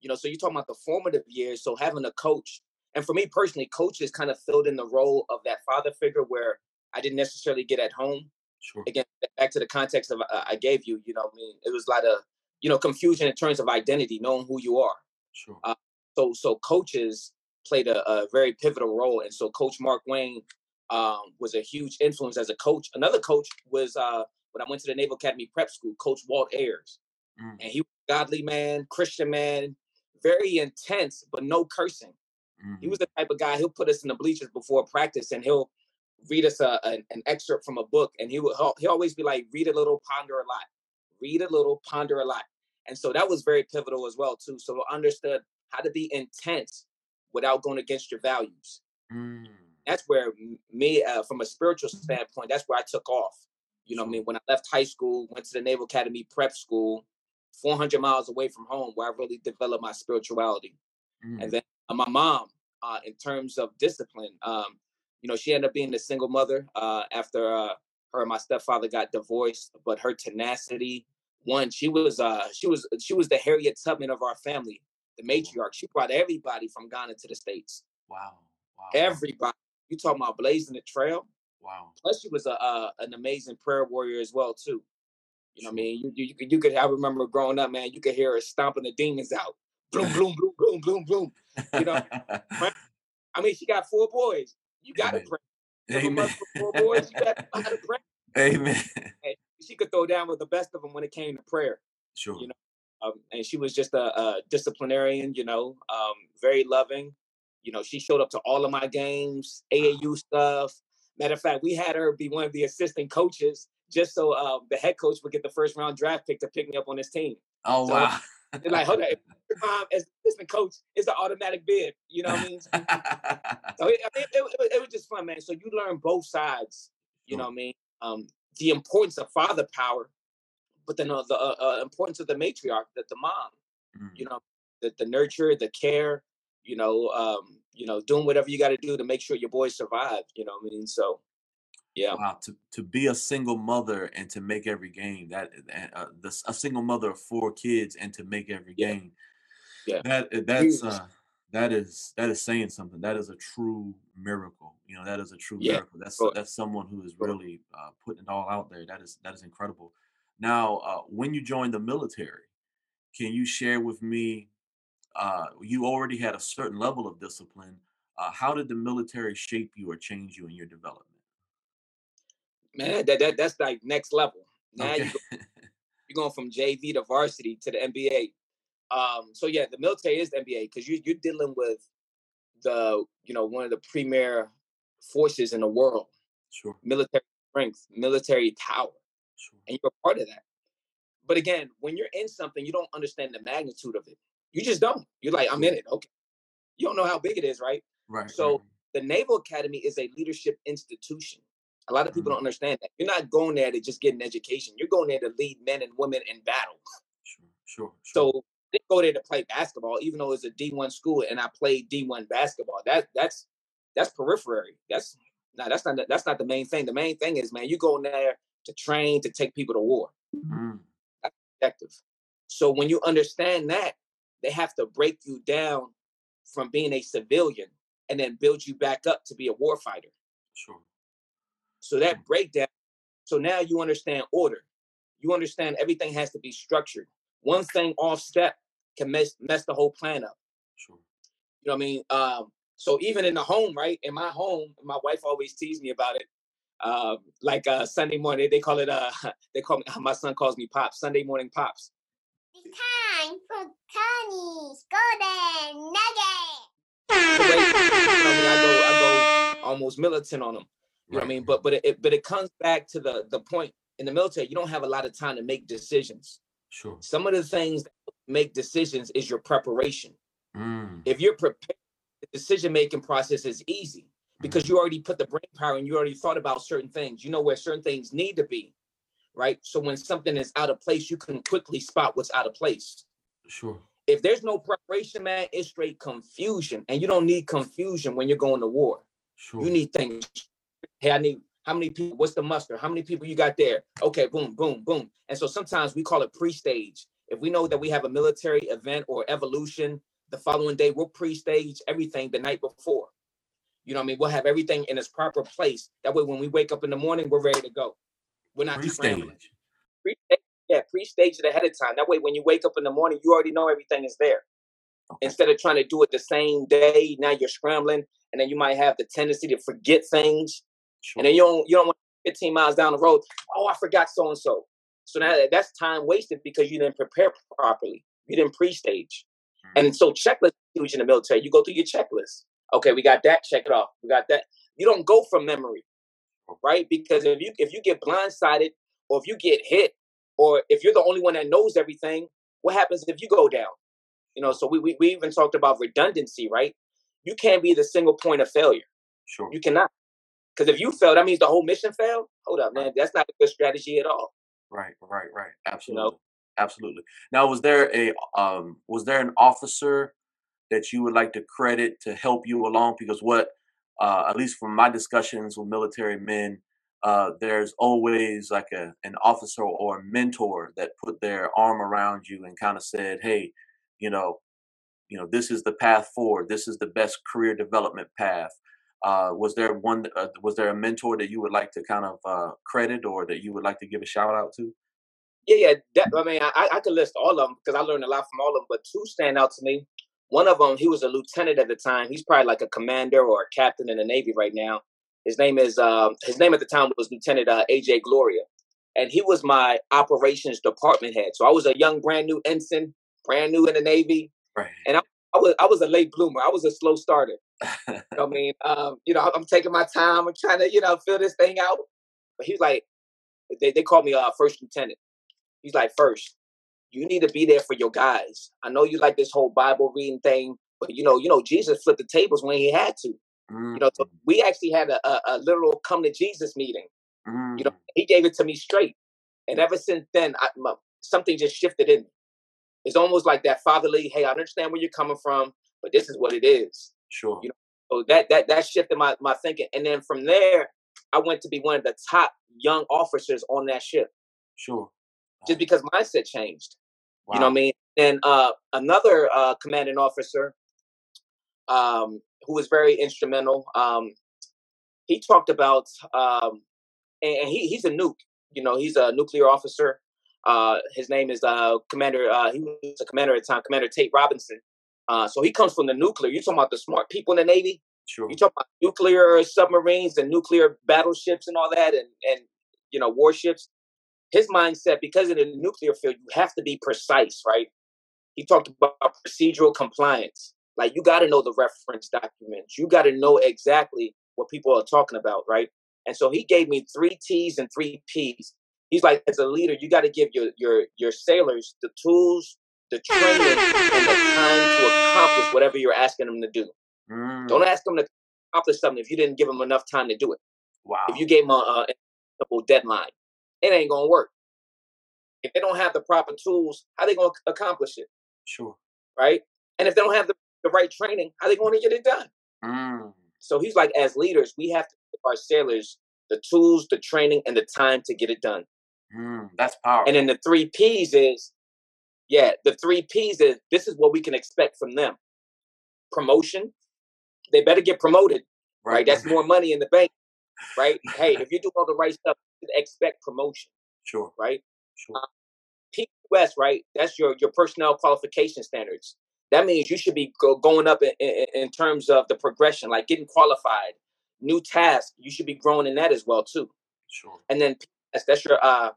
Speaker 2: You know, so you're talking about the formative years. So having a coach, and for me personally, coaches kind of filled in the role of that father figure where I didn't necessarily get at home.
Speaker 3: Sure.
Speaker 2: Again, back to the context of uh, I gave you, you know, I mean, it was a lot of, you know, confusion in terms of identity, knowing who you are.
Speaker 3: Sure. Uh,
Speaker 2: so, so coaches played a, a very pivotal role. And so Coach Mark Wayne um, was a huge influence as a coach. Another coach was uh, when I went to the Naval Academy Prep School, Coach Walt Ayers. Mm. And he was a godly man, Christian man, very intense, but no cursing. Mm. He was the type of guy, he'll put us in the bleachers before practice and he'll read us a, a, an excerpt from a book. And he would he'll always be like, read a little, ponder a lot. Read a little, ponder a lot. And so that was very pivotal as well, too. So I understood how to be intense without going against your values. Mm. That's where me, uh, from a spiritual standpoint, that's where I took off. You know I mean? When I left high school, went to the Naval Academy prep school, 400 miles away from home, where I really developed my spirituality. Mm. And then uh, my mom, uh, in terms of discipline, um, you know, she ended up being a single mother uh, after uh, her and my stepfather got divorced. But her tenacity, one, she was uh, she was she was the Harriet Tubman of our family the matriarch. She brought everybody from Ghana to the States.
Speaker 3: Wow. wow.
Speaker 2: Everybody. You talking about blazing the trail?
Speaker 3: Wow.
Speaker 2: Plus, she was a, a an amazing prayer warrior as well too. You know what I mean? You, you, you could you could I remember growing up, man. You could hear her stomping the demons out. Bloom, bloom, bloom, bloom, bloom, bloom. You know. I mean, she got four boys. You got to pray. Amen. Boys. You got to pray.
Speaker 3: Amen.
Speaker 2: And she could throw down with the best of them when it came to prayer.
Speaker 3: Sure.
Speaker 2: You know, um, and she was just a, a disciplinarian, you know, um, very loving. You know, she showed up to all of my games, AAU stuff. Matter of fact, we had her be one of the assistant coaches just so uh, the head coach would get the first round draft pick to pick me up on his team.
Speaker 3: Oh so, wow!
Speaker 2: They're like, hold on, mom as assistant coach is an automatic bid. You know what I mean? so it, it, it, it, was just fun, man. So you learn both sides. You know what I mean? Um, the importance of father power but then uh, the uh, uh, importance of the matriarch, that the mom, mm. you know, the, the nurture, the care, you know, um, you know, doing whatever you got to do to make sure your boys survive. You know, what I mean, so yeah.
Speaker 3: Wow, to to be a single mother and to make every game that uh, the, a single mother of four kids and to make every
Speaker 2: yeah.
Speaker 3: game. Yeah, that that's uh, that is that is saying something. That is a true miracle. You know, that is a true yeah. miracle. That's that's someone who is really uh, putting it all out there. That is that is incredible. Now, uh, when you joined the military, can you share with me? Uh, you already had a certain level of discipline. Uh, how did the military shape you or change you in your development?
Speaker 2: Man, that, that that's like next level. Now okay. you you're going from JV to varsity to the NBA. Um, so yeah, the military is the NBA because you, you're dealing with the you know one of the premier forces in the world.
Speaker 3: Sure.
Speaker 2: Military strength, military power, sure. and you're a part of that. But again, when you're in something, you don't understand the magnitude of it. You just don't. You're like, I'm in it. Okay. You don't know how big it is, right?
Speaker 3: Right.
Speaker 2: So
Speaker 3: right.
Speaker 2: the Naval Academy is a leadership institution. A lot of people mm-hmm. don't understand that. You're not going there to just get an education. You're going there to lead men and women in battle.
Speaker 3: Sure, sure.
Speaker 2: sure. So they go there to play basketball, even though it's a D1 school and I played D1 basketball. That that's that's periphery. That's no, that's not that's not the main thing. The main thing is, man, you go in there to train to take people to war. Mm. That's objective. So when you understand that, they have to break you down from being a civilian and then build you back up to be a warfighter.
Speaker 3: Sure.
Speaker 2: So that breakdown. So now you understand order. You understand everything has to be structured. One thing off step can mess mess the whole plan up.
Speaker 3: Sure.
Speaker 2: You know what I mean? Um, so even in the home, right? In my home, my wife always teased me about it. Um, like uh, Sunday morning, they call it. Uh, they call me. My son calls me Pops. Sunday morning Pops.
Speaker 4: It's time for Connie's Golden Nugget.
Speaker 2: I go, I go almost militant on them. You know what I mean? But but it but it comes back to the the point in the military. You don't have a lot of time to make decisions.
Speaker 3: Sure.
Speaker 2: Some of the things that make decisions is your preparation.
Speaker 3: Mm.
Speaker 2: If you're prepared, the decision making process is easy because mm. you already put the brain power and you already thought about certain things. You know where certain things need to be, right? So when something is out of place, you can quickly spot what's out of place.
Speaker 3: Sure.
Speaker 2: If there's no preparation, man, it's straight confusion, and you don't need confusion when you're going to war.
Speaker 3: Sure.
Speaker 2: You need things. Hey, I need how many people? What's the muster? How many people you got there? Okay, boom, boom, boom. And so sometimes we call it pre-stage. If we know that we have a military event or evolution, the following day we'll pre-stage everything the night before. You know what I mean? We'll have everything in its proper place. That way, when we wake up in the morning, we're ready to go. We're not
Speaker 3: pre-stage.
Speaker 2: Pre-stage. Yeah, pre-stage it ahead of time. That way, when you wake up in the morning, you already know everything is there. Okay. Instead of trying to do it the same day, now you're scrambling, and then you might have the tendency to forget things Sure. And then you don't you don't want 15 miles down the road. Oh, I forgot so and so. So now that's time wasted because you didn't prepare properly. You didn't pre-stage. Mm-hmm. And so checklist huge in the military. You go through your checklist. Okay, we got that. Check it off. We got that. You don't go from memory, right? Because if you if you get blindsided or if you get hit or if you're the only one that knows everything, what happens if you go down? You know, so we we, we even talked about redundancy, right? You can't be the single point of failure.
Speaker 3: Sure.
Speaker 2: You cannot. Because if you fail, that means the whole mission failed. Hold up, man. That's not a good strategy at all.
Speaker 3: Right, right, right. Absolutely, you know? absolutely. Now, was there a um, was there an officer that you would like to credit to help you along? Because what, uh, at least from my discussions with military men, uh, there's always like a an officer or a mentor that put their arm around you and kind of said, "Hey, you know, you know, this is the path forward. This is the best career development path." Uh, was there one? Uh, was there a mentor that you would like to kind of uh, credit or that you would like to give a shout out to?
Speaker 2: Yeah, yeah. That, I mean, I, I could list all of them because I learned a lot from all of them. But two stand out to me. One of them, he was a lieutenant at the time. He's probably like a commander or a captain in the Navy right now. His name is um, his name at the time was Lieutenant uh, AJ Gloria, and he was my operations department head. So I was a young, brand new ensign, brand new in the Navy,
Speaker 3: right.
Speaker 2: and I, I was I was a late bloomer. I was a slow starter. I mean, um, you know, I'm taking my time. I'm trying to, you know, fill this thing out. But he's like, they, they call me uh, first lieutenant. He's like, first, you need to be there for your guys. I know you like this whole Bible reading thing, but you know, you know, Jesus flipped the tables when he had to. Mm-hmm. You know, so mm-hmm. we actually had a, a, a, literal come to Jesus meeting. Mm-hmm. You know, mm-hmm. he gave it to me straight, and ever since then, I, my, something just shifted in me. It's almost like that fatherly. Hey, I understand where you're coming from, but this is what it is.
Speaker 3: Sure.
Speaker 2: You know, so that that that shifted my my thinking, and then from there, I went to be one of the top young officers on that ship.
Speaker 3: Sure.
Speaker 2: Just because mindset changed. Wow. You know what I mean? And uh, another uh, commanding officer, um, who was very instrumental. Um, he talked about, um, and, and he, he's a nuke. You know, he's a nuclear officer. Uh, his name is uh, Commander. Uh, he was a commander at the time, Commander Tate Robinson. Uh, so he comes from the nuclear. You're talking about the smart people in the Navy.
Speaker 3: Sure.
Speaker 2: You talk about nuclear submarines and nuclear battleships and all that, and and you know warships. His mindset, because in the nuclear field, you have to be precise, right? He talked about procedural compliance. Like you got to know the reference documents. You got to know exactly what people are talking about, right? And so he gave me three T's and three P's. He's like, as a leader, you got to give your your your sailors the tools, the training, and the time to accomplish whatever you're asking them to do.
Speaker 3: Mm.
Speaker 2: Don't ask them to accomplish something if you didn't give them enough time to do it.
Speaker 3: Wow.
Speaker 2: If you gave them a, a deadline, it ain't gonna work. If they don't have the proper tools, how they gonna accomplish it?
Speaker 3: Sure.
Speaker 2: Right? And if they don't have the, the right training, how they gonna get it done?
Speaker 3: Mm.
Speaker 2: So he's like, as leaders, we have to give our sailors the tools, the training, and the time to get it done.
Speaker 3: Mm. That's powerful.
Speaker 2: And then the three P's is, yeah, the three P's is this is what we can expect from them. Promotion. They better get promoted, right? That's more money in the bank, right? hey, if you do all the right stuff, you expect promotion,
Speaker 3: Sure.
Speaker 2: right?
Speaker 3: Sure.
Speaker 2: Uh, PQS, right? That's your your personnel qualification standards. That means you should be go, going up in, in, in terms of the progression, like getting qualified, new tasks. You should be growing in that as well too.
Speaker 3: Sure.
Speaker 2: And then PS, that's your uh,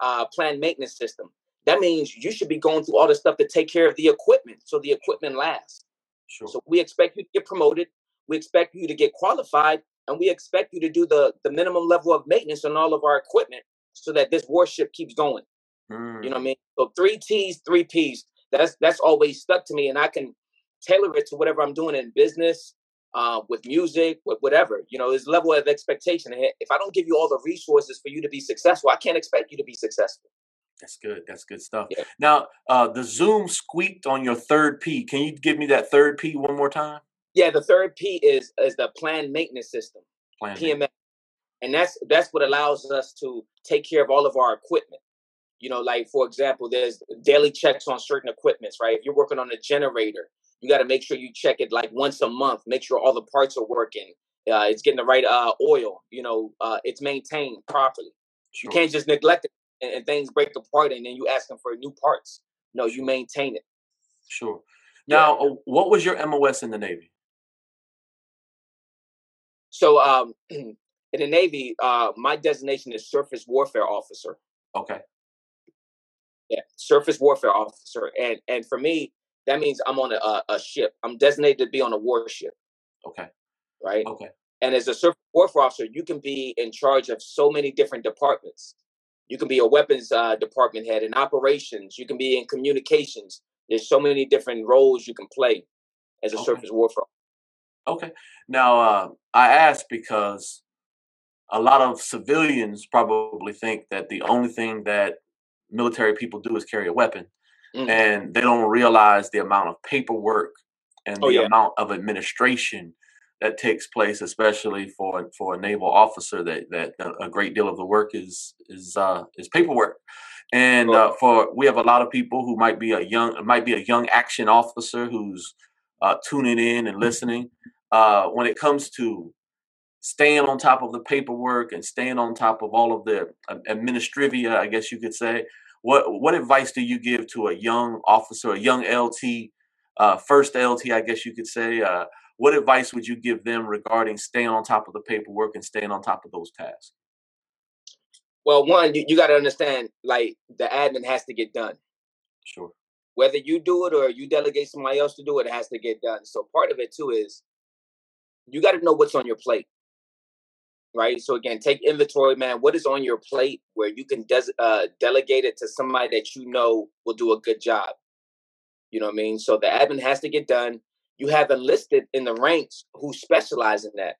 Speaker 2: uh, planned maintenance system. That means you should be going through all the stuff to take care of the equipment, so the equipment lasts.
Speaker 3: Sure.
Speaker 2: So we expect you to get promoted. We expect you to get qualified, and we expect you to do the the minimum level of maintenance on all of our equipment, so that this warship keeps going.
Speaker 3: Mm.
Speaker 2: You know what I mean? So three T's, three P's. That's that's always stuck to me, and I can tailor it to whatever I'm doing in business, uh, with music, with whatever. You know, there's level of expectation. If I don't give you all the resources for you to be successful, I can't expect you to be successful.
Speaker 3: That's good. That's good stuff.
Speaker 2: Yeah.
Speaker 3: Now, uh, the Zoom squeaked on your third P. Can you give me that third P one more time?
Speaker 2: Yeah, the third P is is the planned maintenance system,
Speaker 3: Plan
Speaker 2: PMS, and that's that's what allows us to take care of all of our equipment. You know, like for example, there's daily checks on certain equipments, right? If you're working on a generator, you got to make sure you check it like once a month. Make sure all the parts are working. Uh, it's getting the right uh, oil. You know, uh, it's maintained properly.
Speaker 3: Sure.
Speaker 2: You can't just neglect it and, and things break apart and then you ask them for new parts. No, you maintain it.
Speaker 3: Sure. Now, uh, what was your MOS in the Navy?
Speaker 2: So um, in the Navy, uh, my designation is surface warfare officer.
Speaker 3: Okay.
Speaker 2: Yeah, surface warfare officer, and and for me, that means I'm on a, a ship. I'm designated to be on a warship,
Speaker 3: Okay.
Speaker 2: right?
Speaker 3: Okay.
Speaker 2: And as a surface warfare officer, you can be in charge of so many different departments. You can be a weapons uh, department head in operations. You can be in communications. There's so many different roles you can play as a
Speaker 3: Okay.
Speaker 2: surface warfare.
Speaker 3: Okay. Now, uh, I ask because a lot of civilians probably think that the only thing that military people do is carry a weapon,
Speaker 2: Mhm.
Speaker 3: and they don't realize the amount of paperwork and
Speaker 2: Oh,
Speaker 3: the
Speaker 2: yeah.
Speaker 3: amount of administration that takes place, especially for for a naval officer. That that a great deal of the work is is uh, is paperwork. And uh, for we have a lot of people who might be a young might be a young action officer who's uh, tuning in and listening. Uh, when it comes to staying on top of the paperwork and staying on top of all of the uh, administrivia, I guess you could say. What what advice do you give to a young officer, a young LT, uh, first LT, I guess you could say? What advice would you give them regarding staying on top of the paperwork and staying on top of those tasks?
Speaker 2: Well, one, you, you got to understand, like the admin has to get done.
Speaker 3: Sure.
Speaker 2: Whether you do it or you delegate somebody else to do it, it has to get done. So part of it too is you got to know what's on your plate, right? So again, take inventory, man. What is on your plate where you can des- uh, delegate it to somebody that you know will do a good job. You know what I mean? So the admin has to get done. You have enlisted in the ranks who specialize in that,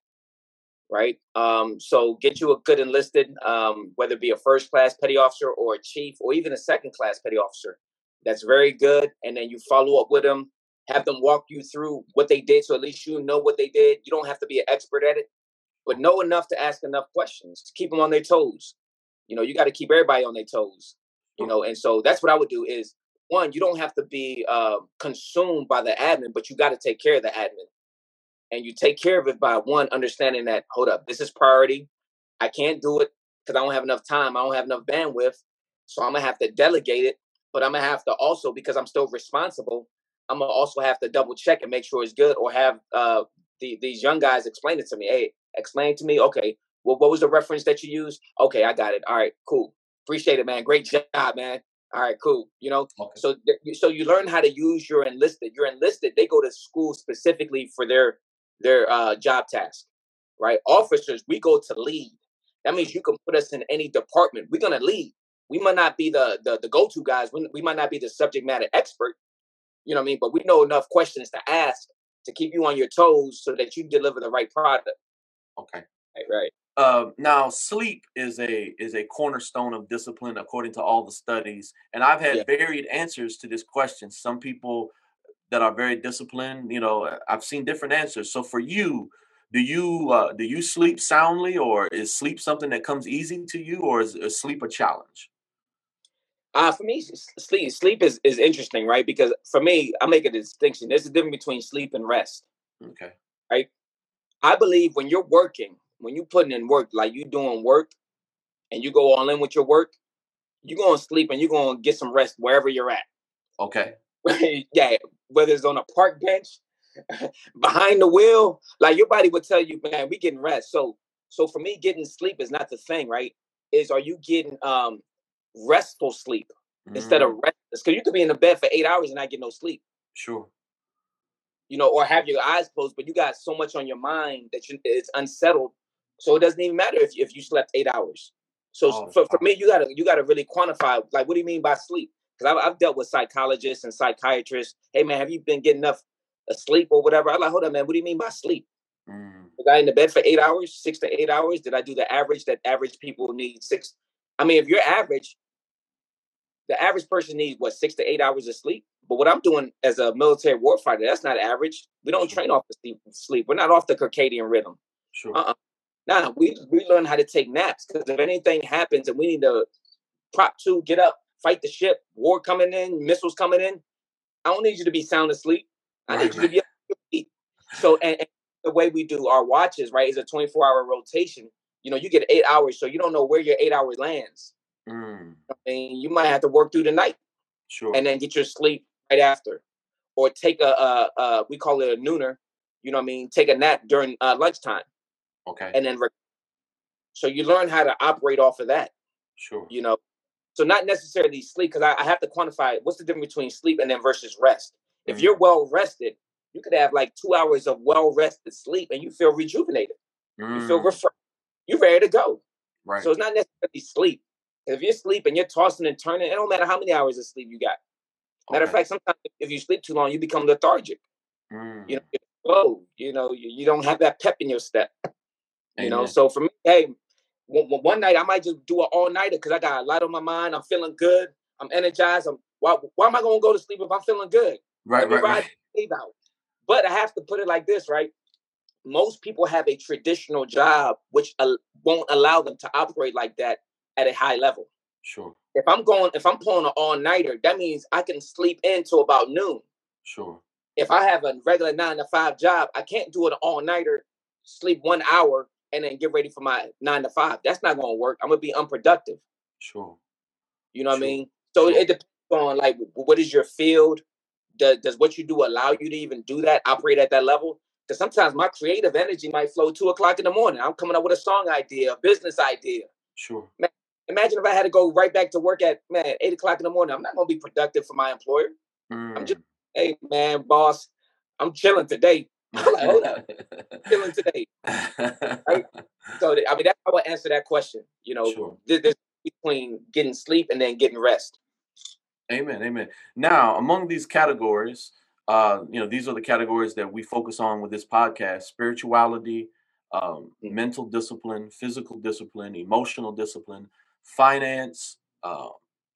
Speaker 2: right? Um, so get you a good enlisted, um, whether it be a first class petty officer or a chief or even a second class petty officer. That's very good. And then you follow up with them, have them walk you through what they did. So at least you know what they did. You don't have to be an expert at it, but know enough to ask enough questions. To keep them on their toes. You know, you got to keep everybody on their toes. You know, and so that's what I would do is one, you don't have to be uh, consumed by the admin, but you got to take care of the admin. And you take care of it by one, understanding that, hold up, this is priority. I can't do it because I don't have enough time. I don't have enough bandwidth. So I'm going to have to delegate it. But I'm going to have to also, because I'm still responsible, I'm going to also have to double check and make sure it's good or have uh, the, these young guys explain it to me. Hey, explain to me, okay, well, what was the reference that you used? Okay, I got it. All right, cool. Appreciate it, man. Great job, man. All right, cool. You know,
Speaker 3: Okay.
Speaker 2: so th- so you learn how to use your enlisted. Your enlisted, they go to school specifically for their their uh, job task, right? Officers, we go to lead. That means you can put us in any department. We're gonna lead. We might not be the the, the go to guys. We, we might not be the subject matter expert. You know what I mean? But we know enough questions to ask to keep you on your toes so that you deliver the right product.
Speaker 3: Okay.
Speaker 2: Right. Right.
Speaker 3: Uh, now, sleep is a is a cornerstone of discipline according to all the studies, and I've had
Speaker 2: Yeah.
Speaker 3: varied answers to this question. Some people that are very disciplined, you know, I've seen different answers. So, for you, do you uh, do you sleep soundly, or is sleep something that comes easy to you, or is, is sleep a challenge?
Speaker 2: Uh, for me, sleep sleep is, is interesting, right? Because for me, I make a distinction. There's a difference between sleep and rest.
Speaker 3: Okay. Right.
Speaker 2: I believe when you're working, when you're putting in work, like you doing work and you go all in with your work, you're going to sleep and you're going to get some rest wherever you're at.
Speaker 3: Okay.
Speaker 2: yeah, whether it's on a park bench, behind the wheel, like your body would tell you, man, we getting rest. So, so for me, getting sleep is not the thing, right? Is are you getting um restful sleep instead of
Speaker 3: Mm,
Speaker 2: restless? Because you could be in the bed for eight hours and not get no sleep,
Speaker 3: sure.
Speaker 2: you know, or have your eyes closed, but you got so much on your mind that you, it's unsettled. So it doesn't even matter if you, if you slept eight hours. So
Speaker 3: Oh,
Speaker 2: for, for me, you gotta you gotta really quantify. Like, what do you mean by sleep? Because I've, I've dealt with psychologists and psychiatrists. Hey, man, have you been getting enough uh, sleep or whatever? I'm like, hold on, man. What do you mean by sleep?
Speaker 3: Mm,
Speaker 2: Was I in the bed for eight hours, six to eight hours? Did I do the average that average people need six? I mean, if you're average, the average person needs what six to eight hours of sleep. But what I'm doing as a military warfighter, that's not average. We don't train off the sleep. sleep. We're not off the circadian rhythm.
Speaker 3: sure.
Speaker 2: Uh-uh. Nah, we we learn how to take naps because if anything happens and we need to prop two, get up, fight the ship, war coming in, missiles coming in, I don't need you to be sound asleep. I
Speaker 3: Right,
Speaker 2: need you to be up on your feet. So and, and the way we do our watches, right, is a 24 hour rotation. You know, you get eight hours, so you don't know where your eight hours lands.
Speaker 3: Mm,
Speaker 2: I mean, you might have to work through the night
Speaker 3: sure.
Speaker 2: and then get your sleep right after, or take a, a, a we call it a nooner. You know what I mean? Take a nap during uh, lunchtime
Speaker 3: okay.
Speaker 2: and then so you learn how to operate off of that
Speaker 3: Sure.
Speaker 2: you know? So not necessarily sleep because I, I have to quantify what's the difference between sleep and then versus rest. If
Speaker 3: Mm.
Speaker 2: you're well rested you could have like two hours of well rested sleep and you feel rejuvenated. You feel
Speaker 3: Mm,
Speaker 2: refreshed. You're ready to go.
Speaker 3: Right.
Speaker 2: so it's not necessarily sleep. If you're sleeping and you're tossing and turning it don't matter how many hours of sleep you got. Matter of fact sometimes if you sleep too long you become lethargic.
Speaker 3: Mm,
Speaker 2: you know you're slow you know you, you don't have that pep in your step you know so for me hey one, one- night i might just do an all-nighter because i got a lot on my mind i'm feeling good i'm energized i'm why, why am i going to go to sleep if i'm feeling good
Speaker 3: right. Right. Right.
Speaker 2: wave out but i have to put it like this right most people have a traditional job which won't allow them to operate like that at a high level
Speaker 3: Sure.
Speaker 2: if i'm going if i'm pulling an all-nighter that means i can sleep into about noon
Speaker 3: Sure.
Speaker 2: if I have a regular nine to five job, I can't do an all nighter, sleep one hour, and then get ready for my nine to five. That's not going to work. I'm gonna be unproductive.
Speaker 3: Sure.
Speaker 2: You know what I mean? So
Speaker 3: Sure.
Speaker 2: it depends on like what is your field. Does, does what you do allow you to even do that? Operate at that level? Because sometimes my creative energy might flow two o'clock in the morning. I'm coming up with a song idea, a business idea.
Speaker 3: Sure.
Speaker 2: Imagine if I had to go right back to work at man eight o'clock in the morning. I'm not gonna be productive for my employer.
Speaker 3: Mm.
Speaker 2: I'm just- Hey man, boss, I'm chilling today. Hold up, chilling today. So I mean, that's how I answer that question. You know,
Speaker 3: Sure.
Speaker 2: there's between getting sleep and then getting rest.
Speaker 3: Amen. Amen. Now, among these categories, uh, you know, these are the categories that we focus on with this podcast: spirituality, um,
Speaker 2: Mm.
Speaker 3: mental discipline, physical discipline, emotional discipline, finance, uh,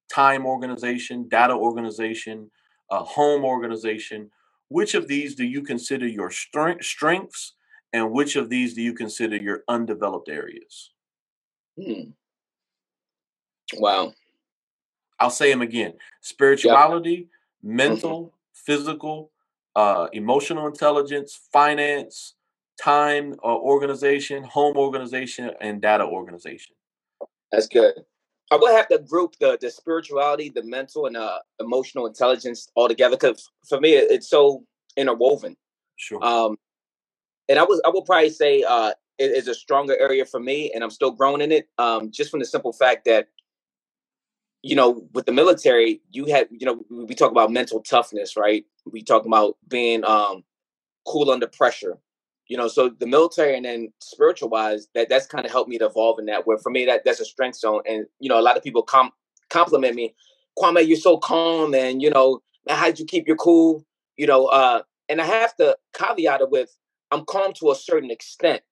Speaker 3: time organization, data organization, uh, home organization. Which of these do you consider your strength, strengths, and which of these do you consider your undeveloped areas?
Speaker 2: Hmm. Wow.
Speaker 3: I'll say them again: spirituality, mental, physical, uh, emotional intelligence, finance, time uh, organization, home organization, and data organization.
Speaker 2: That's good. I would have to group the the spirituality, the mental, and uh, emotional intelligence all together because for me it's so interwoven.
Speaker 3: Sure.
Speaker 2: Um, and I was I will probably say uh, it is a stronger area for me, and I'm still growing in it. Um, just from the simple fact that you know, with the military, you had you know we we talk about mental toughness, right? We talk about being um, cool under pressure. You know, so the military and then spiritual wise, that that's kind of helped me to evolve in that. Where for me, that that's a strength zone. And you know, a lot of people com- compliment me, Kwame, you're so calm, and you know, how'd you keep your cool? You know, uh, and I have to caveat it with, I'm calm to a certain extent.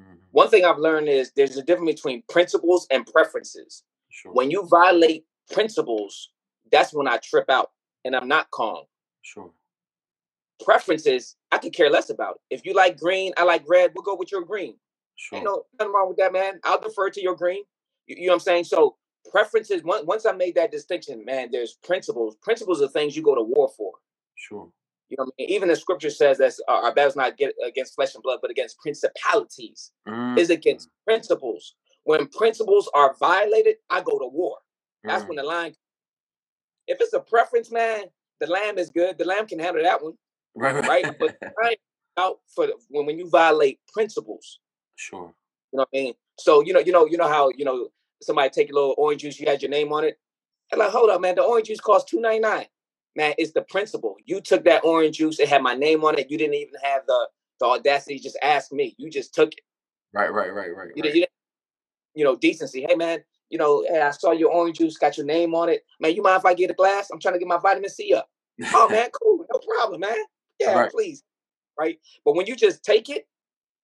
Speaker 2: Mm-hmm. One thing I've learned is there's a difference between principles and preferences. Sure. When you violate principles, that's when I trip out and I'm not calm.
Speaker 3: Sure
Speaker 2: preferences, I could care less about. It. If you like green, I like red. We'll go with your green. Sure. Ain't no nothing wrong with that, man. I'll defer to your green. You, you know what I'm saying? So preferences. Once once I made that distinction, man, there's principles. Principles are things you go to war for.
Speaker 3: Sure.
Speaker 2: You know, I mean? even the scripture says that uh, our battle's not get against flesh and blood, but against principalities. Mm. Is against principles. When principles are violated, I go to war. That's mm. when the line. If it's a preference, man, the lamb is good. The lamb can handle that one.
Speaker 3: Right,
Speaker 2: right. but out for the, when when you violate principles.
Speaker 3: Sure.
Speaker 2: You know what I mean? So you know, you know, you know how you know somebody take a little orange juice, you had your name on it. And like, hold up, man, the orange juice costs two ninety nine. Man, it's the principle. You took that orange juice, it had my name on it. You didn't even have the the audacity just ask me. You just took it.
Speaker 3: Right, right, right, right.
Speaker 2: You,
Speaker 3: right.
Speaker 2: you, you know, decency. Hey, man, you know, hey, I saw your orange juice, got your name on it. Man, you mind if I get a glass? I'm trying to get my vitamin C up. oh man, cool, no problem, man. Yeah, right. please. Right. But when you just take it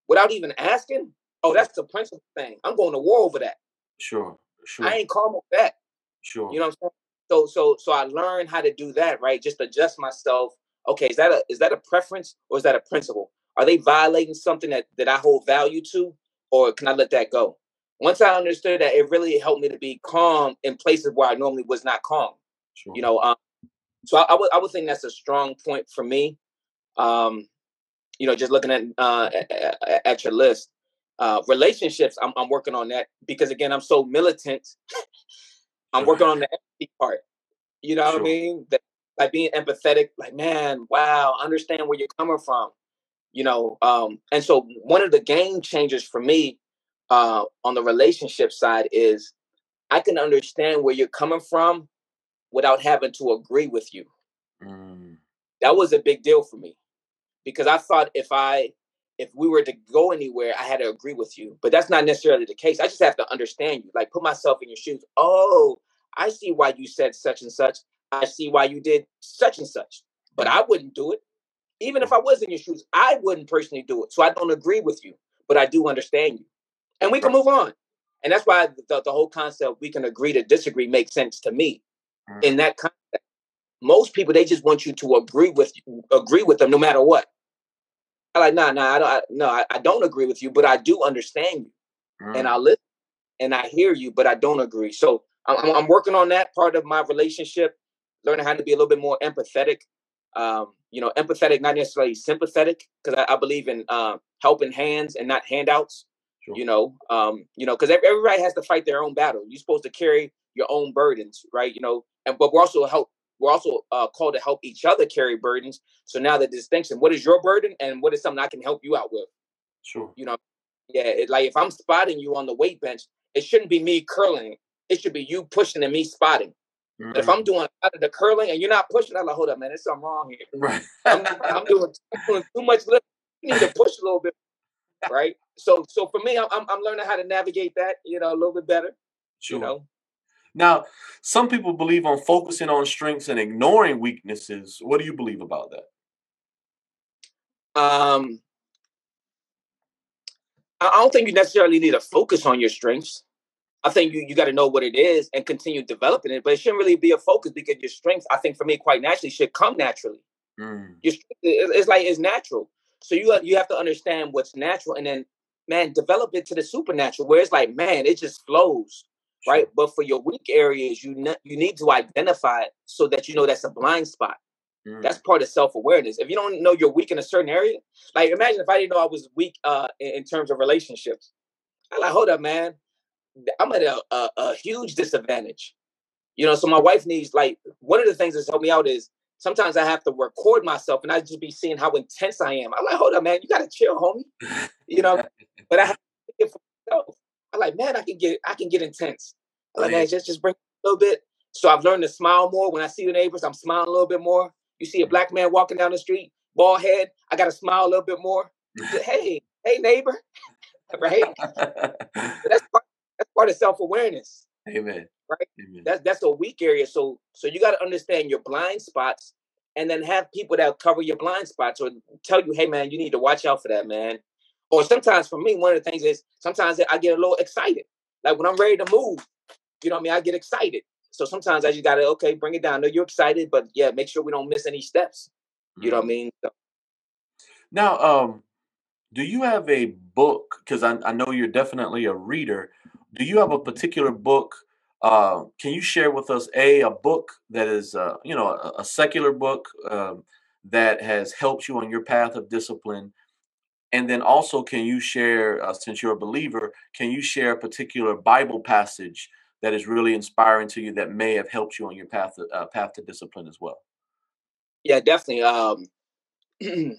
Speaker 2: without even asking, oh, that's the principal thing. I'm going to war over that.
Speaker 3: Sure. Sure.
Speaker 2: I ain't calm with that.
Speaker 3: Sure.
Speaker 2: You know what I'm saying? So so so I learned how to do that, right? Just adjust myself. Okay, is that a is that a preference or is that a principle? Are they violating something that, that I hold value to? Or can I let that go? Once I understood that, it really helped me to be calm in places where I normally was not calm. Sure. You know, um, so I, I, would I would think that's a strong point for me. Um, you know, just looking at uh, at your list, uh, relationships. I'm, I'm working on that because again, I'm so militant. I'm working on the empathy part. You know sure. what I mean? That, like being empathetic. Like, man, wow, understand where you're coming from. You know, um, and so one of the game changers for me uh, on the relationship side is I can understand where you're coming from without having to agree with you. Mm. That was a big deal for me because I thought if I if we were to go anywhere, I had to agree with you. But that's not necessarily the case. I just have to understand you, like put myself in your shoes. Oh, I see why you said such and such. I see why you did such and such. But I wouldn't do it. Even if I was in your shoes, I wouldn't personally do it. So I don't agree with you, but I do understand you. And we can move on. And that's why the, the whole concept we can agree to disagree makes sense to me mm. in that context. Most people they just want you to agree with agree with them no matter what. I like, nah, nah, I don't, I, no, I, I, don't agree with you, but I do understand you, mm. and I listen and I hear you, but I don't agree. So I'm, I'm working on that part of my relationship, learning how to be a little bit more empathetic. Um, you know, empathetic, not necessarily sympathetic, because I, I, believe in uh, helping hands and not handouts. Sure. You know, um, you know, because everybody has to fight their own battle. You're supposed to carry your own burdens, right? You know, and but we're also help we're also uh, called to help each other carry burdens. So now the distinction: what is your burden, and what is something I can help you out with?
Speaker 3: Sure.
Speaker 2: You know, yeah. It, like if I'm spotting you on the weight bench, it shouldn't be me curling. It should be you pushing and me spotting. Mm-hmm. If I'm doing out of the curling and you're not pushing, I'm like, hold up, man, there's something wrong here. Right. I'm, I'm, doing, I'm doing too much lift. You need to push a little bit, right? So, so for me, I'm, I'm learning how to navigate that, you know, a little bit better. Sure. You know,
Speaker 3: now, some people believe on focusing on strengths and ignoring weaknesses. What do you believe about
Speaker 2: that? Um, I don't think you necessarily need to focus on your strengths. I think you, you got to know what it is and continue developing it, but it shouldn't really be a focus because your strengths, I think for me, quite naturally, should come naturally. Mm. Your, it's like it's natural. So you you have to understand what's natural and then, man, develop it to the supernatural where it's like, man, it just flows right? But for your weak areas, you ne- you need to identify it so that you know that's a blind spot. Mm. That's part of self awareness. If you don't know you're weak in a certain area, like imagine if I didn't know I was weak uh, in, in terms of relationships. I'm like, hold up, man, I'm at a, a, a huge disadvantage. You know, so my wife needs like one of the things that's helped me out is sometimes I have to record myself and I just be seeing how intense I am. I'm like, hold up, man, you gotta chill, homie. You know, but I have to it for myself. I'm like, man, I can get I can get intense. I'm like, man, just just bring a little bit. So I've learned to smile more. When I see the neighbors, I'm smiling a little bit more. You see a black man walking down the street, bald head, I gotta smile a little bit more. hey, hey, neighbor, right? that's part, that's part of self awareness.
Speaker 3: Amen.
Speaker 2: Right.
Speaker 3: Amen.
Speaker 2: That's that's a weak area. So so you got to understand your blind spots, and then have people that cover your blind spots or tell you, hey man, you need to watch out for that, man. Or sometimes for me, one of the things is sometimes I get a little excited. Like when I'm ready to move, you know what I mean? I get excited. So sometimes I just gotta okay, bring it down. I know you're excited, but yeah, make sure we don't miss any steps. You know what I mean? So,
Speaker 3: Now, um, do you have a book? Because I, I know you're definitely a reader. Do you have a particular book? Uh, can you share with us a a book that is, uh, you know, a, a secular book um, that has helped you on your path of discipline? And then also, can you share, uh, since you're a believer, can you share a particular Bible passage that is really inspiring to you that may have helped you on your path to, uh, path to discipline as well?
Speaker 2: yeah, definitely. Um,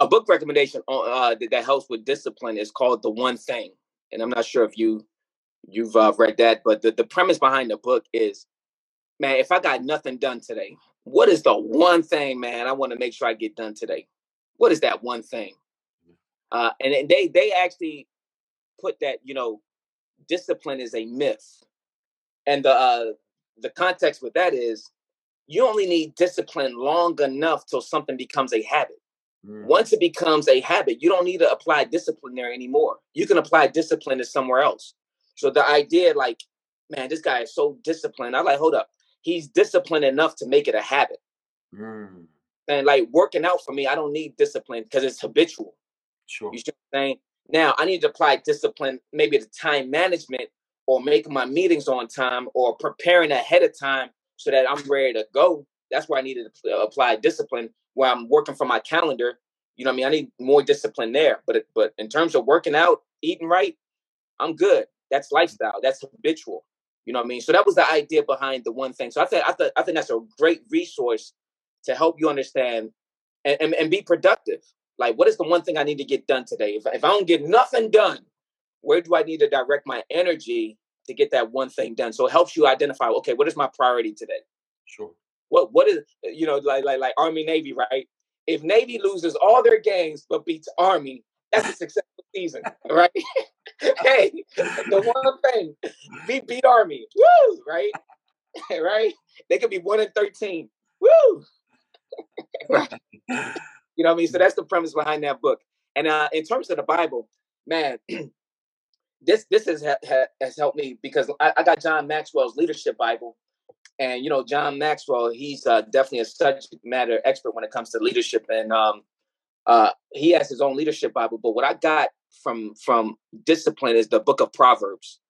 Speaker 2: a book recommendation on, uh, that, helps with discipline is called The One Thing, and I'm not sure if you you've uh, read that, but the, the premise behind the book is, man, if I got nothing done today, what is the one thing, man, I want to make sure I get done today? What is that one thing? Uh, and, and they they actually put that you know discipline is a myth, and the uh, the context with that is you only need discipline long enough till something becomes a habit.
Speaker 3: Mm,
Speaker 2: Once it becomes a habit, you don't need to apply discipline there anymore. You can apply discipline to somewhere else. So the idea, like, man, this guy is so disciplined. I like, hold up, he's disciplined enough to make it a habit.
Speaker 3: mm,
Speaker 2: And like working out for me, I don't need discipline because it's habitual.
Speaker 3: Sure.
Speaker 2: You see what I'm saying? Now I need to apply discipline, maybe the time management or making my meetings on time or preparing ahead of time so that I'm ready to go. That's where I needed to uh, apply discipline where I'm working from my calendar. You know what I mean? I need more discipline there. But but in terms of working out, eating right, I'm good. That's mm-hmm. lifestyle. That's habitual. You know what I mean? So that was the idea behind the one thing. So I think I think I think that's a great resource to help you understand and, and, and be productive. Like, what is the one thing I need to get done today? If, if I don't get nothing done, where do I need to direct my energy to get that one thing done? So it helps you identify, okay, what is my priority today?
Speaker 3: Sure.
Speaker 2: What what is you know, like like like Army Navy, right? If Navy loses all their games but beats Army, that's a successful season, right? hey, the one thing, beat beat Army, woo, right? right? They could be one in thirteen, woo. You know what I mean? So that's the premise behind that book. And uh, in terms of the Bible, man, this this has ha- ha- has helped me because I, I got John Maxwell's Leadership Bible, and you know John Maxwell, he's uh, definitely a subject matter expert when it comes to leadership, and um, uh, he has his own leadership Bible. But what I got from from discipline is the Book of Proverbs.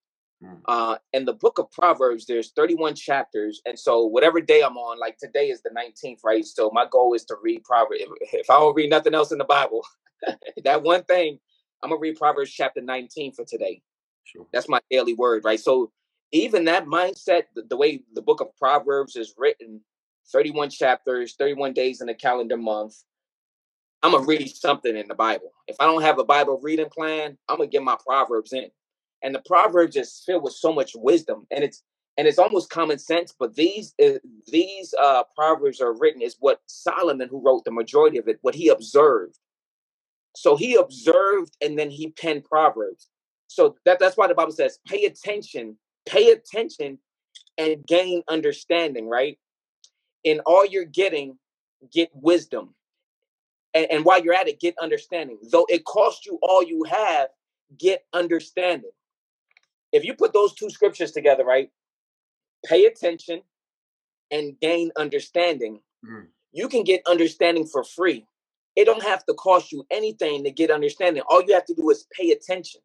Speaker 3: Mm.
Speaker 2: Uh, in the book of Proverbs, there's 31 chapters, and so whatever day I'm on, like today is the 19th, right? So my goal is to read Proverbs. If, if I don't read nothing else in the Bible, that one thing, I'm gonna read Proverbs chapter 19 for today.
Speaker 3: Sure.
Speaker 2: That's my daily word, right? So even that mindset, the, the way the book of Proverbs is written, 31 chapters, 31 days in a calendar month. I'm gonna read something in the Bible. If I don't have a Bible reading plan, I'm gonna get my Proverbs in. And the Proverbs is filled with so much wisdom, and it's and it's almost common sense. But these uh, these uh, Proverbs are written is what Solomon, who wrote the majority of it, what he observed. So he observed, and then he penned Proverbs. So that, that's why the Bible says, pay attention, pay attention, and gain understanding, right? In all you're getting, get wisdom. And, and while you're at it, get understanding. Though it costs you all you have, get understanding. If you put those two scriptures together, right? Pay attention and gain understanding.
Speaker 3: Mm.
Speaker 2: You can get understanding for free. It don't have to cost you anything to get understanding. All you have to do is pay attention.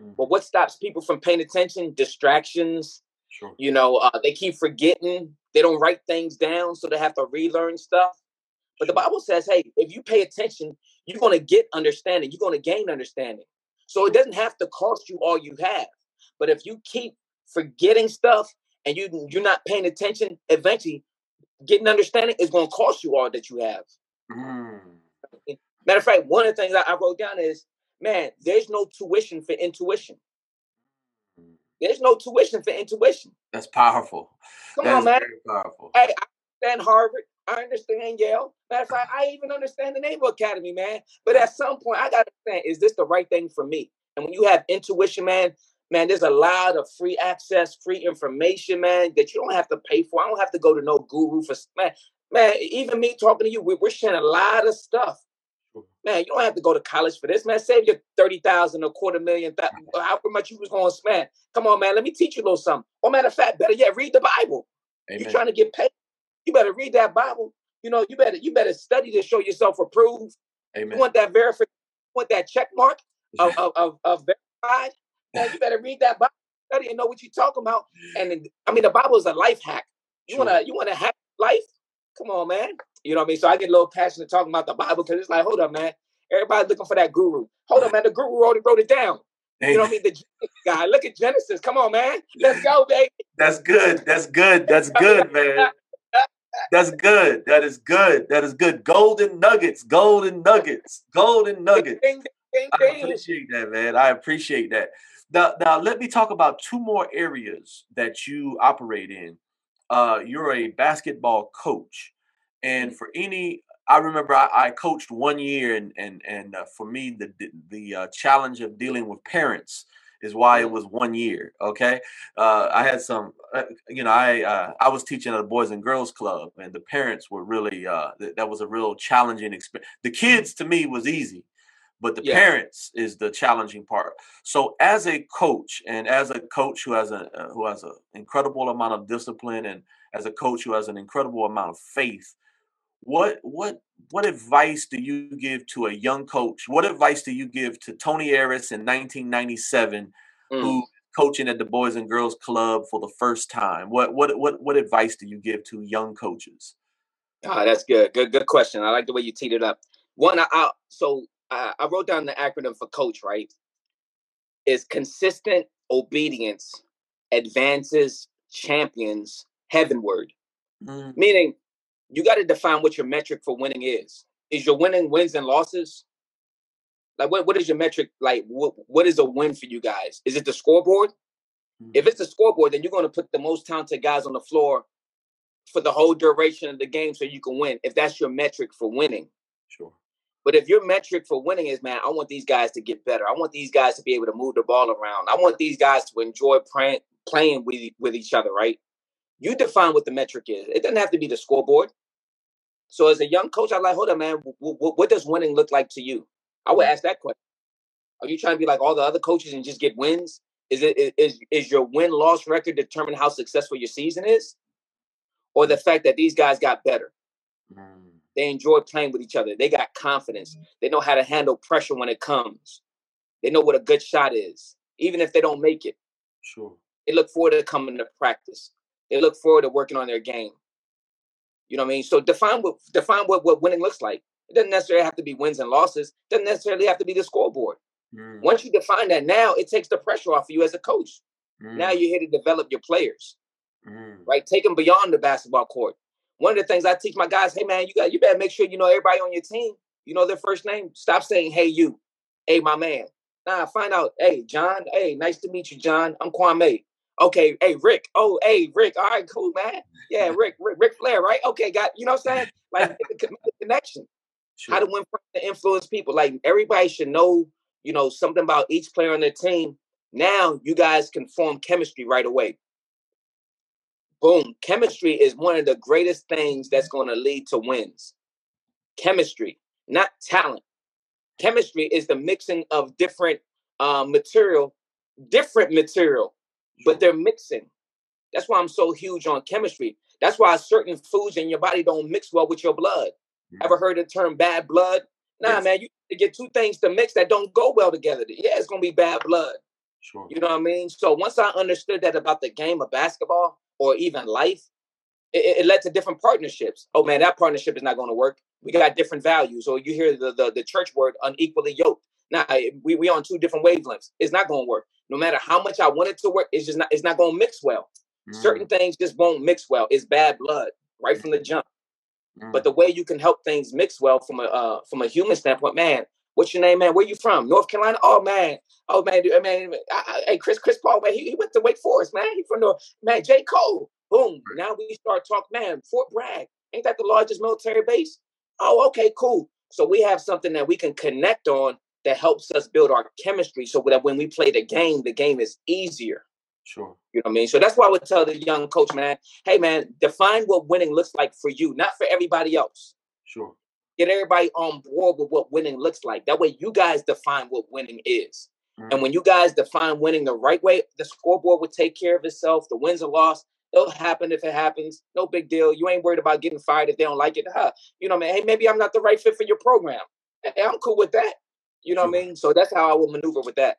Speaker 3: Mhm.
Speaker 2: But what stops people from paying attention? Distractions.
Speaker 3: Sure.
Speaker 2: You know, uh, they keep forgetting. They don't write things down, so they have to relearn stuff. But the Bible says, hey, if you pay attention, you're going to get understanding. You're going to gain understanding. So it doesn't have to cost you all you have. But if you keep forgetting stuff and you you're not paying attention, eventually getting understanding is going to cost you all that you have.
Speaker 3: Mm.
Speaker 2: Matter of fact, one of the things I I wrote down is, man, there's no tuition for intuition.
Speaker 3: Mm.
Speaker 2: There's no tuition for intuition.
Speaker 3: That's powerful.
Speaker 2: Come
Speaker 3: That
Speaker 2: on, man.
Speaker 3: very powerful.
Speaker 2: Hey, I understand Harvard. I understand Yale. Matter of fact, I even understand the Naval Academy, man. But at some point, I gotta understand: is this the right thing for me? And when you have intuition, man, man, there's a lot of free access, free information, man, that you don't have to pay for. I don't have to go to no guru for man. Man, even me talking to you, we're sharing a lot of stuff. Man, you don't have to go to college for this, man. Save your thirty thousand, a quarter million, th- however much you was going to spend. Come on, man. Let me teach you a little something. Oh, matter of fact, better yet, read the Bible. Amen. You're trying to get paid. You better read that Bible. You know, you better you better study to show yourself approved. Amen. You want that verification? Want that check mark of of, of, of verified? You better read that Bible, study, and know what you're talking about. And I mean, the Bible is a life hack. You sure. wanna you wanna hack life? Come on, man. You know what I mean? So I get a little passionate talking about the Bible because it's like, hold up, man. Everybody looking for that guru. Hold up, man. The guru already wrote it down. You know what I mean? The guy. Look at Genesis. Come on, man. Let's go, baby.
Speaker 3: That's good. That's good. That's good, man. That's good. That is good. That is good. Golden nuggets. Golden nuggets. Golden nuggets. I appreciate that, man. I appreciate that. Now, now let me talk about two more areas that you operate in. Uh, you're a basketball coach, and for any, I remember I, I coached one year, and and and uh, for me, the the uh, challenge of dealing with parents is why it was one year. Okay, uh, I had some, uh, you know, I uh, I was teaching at a boys and girls club, and the parents were really uh, th- that was a real challenging experience. The kids to me was easy, but the yeah. parents is the challenging part. So as a coach, and as a coach who has a uh, who has an incredible amount of discipline, and as a coach who has an incredible amount of faith what what what advice do you give to a young coach? What advice do you give to Tony Harris in 1997, mm. who coaching at the Boys and Girls Club for the first time? What what what what advice do you give to young coaches?
Speaker 2: Ah, that's good. Good good question. I like the way you teed it up. One, I, I so I, I wrote down the acronym for coach. Right, is consistent obedience advances champions heavenward. Mm. Meaning you got to define what your metric for winning is. Is your winning wins and losses? Like what, what is your metric like what, what is a win for you guys? Is it the scoreboard? Mm-hmm. If it's the scoreboard, then you're going to put the most talented guys on the floor for the whole duration of the game so you can win. If that's your metric for winning.
Speaker 3: Sure.
Speaker 2: But if your metric for winning is, man, I want these guys to get better. I want these guys to be able to move the ball around. I want these guys to enjoy playing playing with with each other, right? You define what the metric is. It doesn't have to be the scoreboard. So as a young coach, I'm like, hold on, man, what, what does winning look like to you? I would ask that question. Are you trying to be like all the other coaches and just get wins? Is it is is your win loss record determine how successful your season is, or the fact that these guys got better? Mm. They enjoy playing with each other. They got confidence. Mm. They know how to handle pressure when it comes. They know what a good shot is, even if they don't make it.
Speaker 3: Sure.
Speaker 2: They look forward to coming to practice. They look forward to working on their game. You know what I mean? So define what define what, what winning looks like. It doesn't necessarily have to be wins and losses. It doesn't necessarily have to be the scoreboard. Mm. Once you define that now, it takes the pressure off of you as a coach. Mm. Now you're here to develop your players. Mm. Right? Take them beyond the basketball court. One of the things I teach my guys, hey man, you got you better make sure you know everybody on your team. You know their first name. Stop saying hey you. Hey my man. Nah, find out. Hey, John. Hey, nice to meet you, John. I'm Kwame. Okay, hey Rick. Oh, hey Rick. All right, cool, man. Yeah, Rick, Rick, Ric Flair, right? Okay, got you know what I'm saying? Like the connection. Sure. How to win to influence people. Like everybody should know, you know, something about each player on their team. Now you guys can form chemistry right away. Boom. Chemistry is one of the greatest things that's going to lead to wins. Chemistry, not talent. Chemistry is the mixing of different uh, material, different material but they're mixing. That's why I'm so huge on chemistry. That's why certain foods in your body don't mix well with your blood. Mm-hmm. Ever heard the term bad blood? Nah, yes. man, you get two things to mix that don't go well together. Yeah, it's gonna be bad blood.
Speaker 3: Sure.
Speaker 2: You know what I mean? So once I understood that about the game of basketball or even life, it, it led to different partnerships. Oh man, that partnership is not going to work. We got different values. Or you hear the, the, the church word unequally yoked. Now we we on two different wavelengths. It's not going to work no matter how much I want it to work, it's just not it's not gonna mix well. Mm. Certain things just won't mix well. It's bad blood right from the jump. Mm. But the way you can help things mix well from a uh, from a human standpoint, man. What's your name, man? Where you from? North Carolina? Oh man, oh man, dude, man. I, I, hey, Chris, Chris Paul, man. He, he went to Wake Forest, man. He from the man. J Cole. Boom. Now we start talking, man. Fort Bragg. Ain't that the largest military base? Oh, okay, cool. So we have something that we can connect on that helps us build our chemistry so that when we play the game, the game is easier.
Speaker 3: Sure.
Speaker 2: You know what I mean? So that's why I would tell the young coach, man, hey man, define what winning looks like for you, not for everybody else.
Speaker 3: Sure.
Speaker 2: Get everybody on board with what winning looks like. That way you guys define what winning is. Mm-hmm. And when you guys define winning the right way, the scoreboard will take care of itself. The wins or loss, it'll happen if it happens. No big deal. You ain't worried about getting fired if they don't like it. Huh. You know what I mean? Hey, maybe I'm not the right fit for your program. Hey, I'm cool with that. You know sure. what I mean? So that's how I will maneuver with that.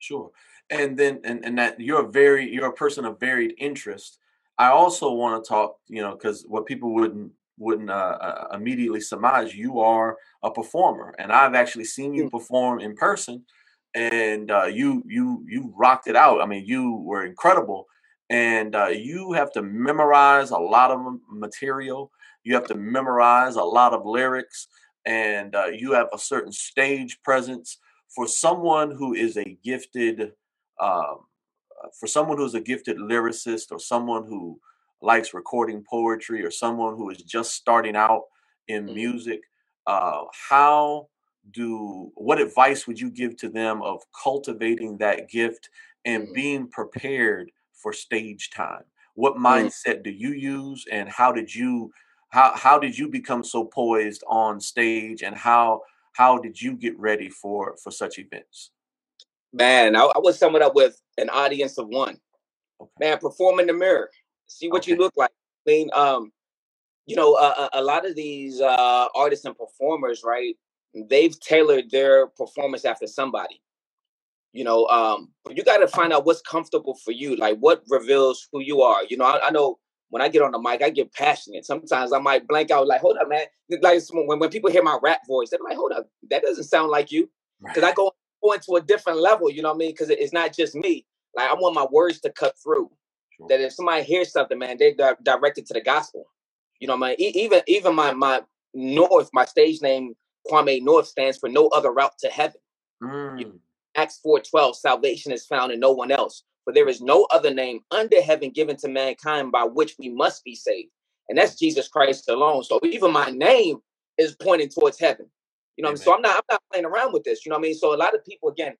Speaker 3: Sure. And then and, and that you're a very you're a person of varied interest. I also want to talk, you know, because what people wouldn't wouldn't uh, uh, immediately surmise, you are a performer, and I've actually seen you perform in person, and uh, you you you rocked it out. I mean, you were incredible, and uh, you have to memorize a lot of material. You have to memorize a lot of lyrics and uh, you have a certain stage presence for someone who is a gifted um, uh, for someone who's a gifted lyricist or someone who likes recording poetry or someone who is just starting out in mm-hmm. music uh, how do what advice would you give to them of cultivating that gift and mm-hmm. being prepared for stage time what mm-hmm. mindset do you use and how did you how how did you become so poised on stage and how how did you get ready for for such events
Speaker 2: man i, I would sum it up with an audience of one okay. man perform in the mirror see what okay. you look like i mean um you know a, a lot of these uh artists and performers right they've tailored their performance after somebody you know um but you got to find out what's comfortable for you like what reveals who you are you know I, I know when I get on the mic, I get passionate. Sometimes I might blank out, like, hold up, man. Like when, when people hear my rap voice, they're like, hold up, that doesn't sound like you. Because right. I go, go into a different level, you know what I mean? Because it's not just me. Like I want my words to cut through. That if somebody hears something, man, they di- direct it to the gospel. You know, man. E- even even my my North, my stage name Kwame North stands for no other route to heaven. Mm. Acts four twelve, salvation is found in no one else. For there is no other name under heaven given to mankind by which we must be saved. And that's Jesus Christ alone. So even my name is pointing towards heaven. You know, so I'm not I'm not playing around with this. You know what I mean? So a lot of people, again,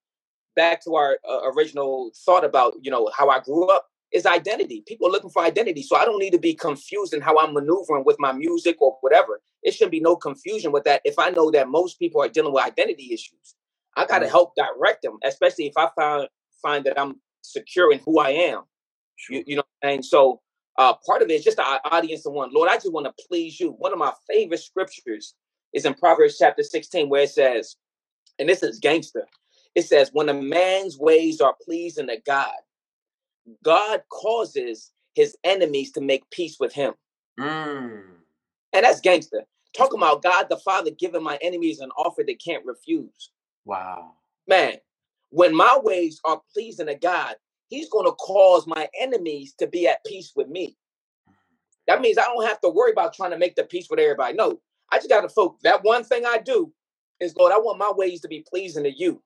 Speaker 2: back to our uh, original thought about you know how I grew up is identity. People are looking for identity, so I don't need to be confused in how I'm maneuvering with my music or whatever. It shouldn't be no confusion with that. If I know that most people are dealing with identity issues, I got to help direct them, especially if I find find that I'm secure in who I am. Sure. You, you, know, and so uh, part of it is just the audience of one. Lord, I just want to please you. One of my favorite scriptures is in Proverbs chapter 16, where it says, and this is gangster. It says, when a man's ways are pleasing to God, God causes his enemies to make peace with him. Mm. And that's gangster. Talking about God the Father giving my enemies an offer they can't refuse.
Speaker 3: Wow.
Speaker 2: Man, when my ways are pleasing to God, He's going to cause my enemies to be at peace with me. That means I don't have to worry about trying to make the peace with everybody. No, I just got to focus. That one thing I do is, Lord, I want my ways to be pleasing to you.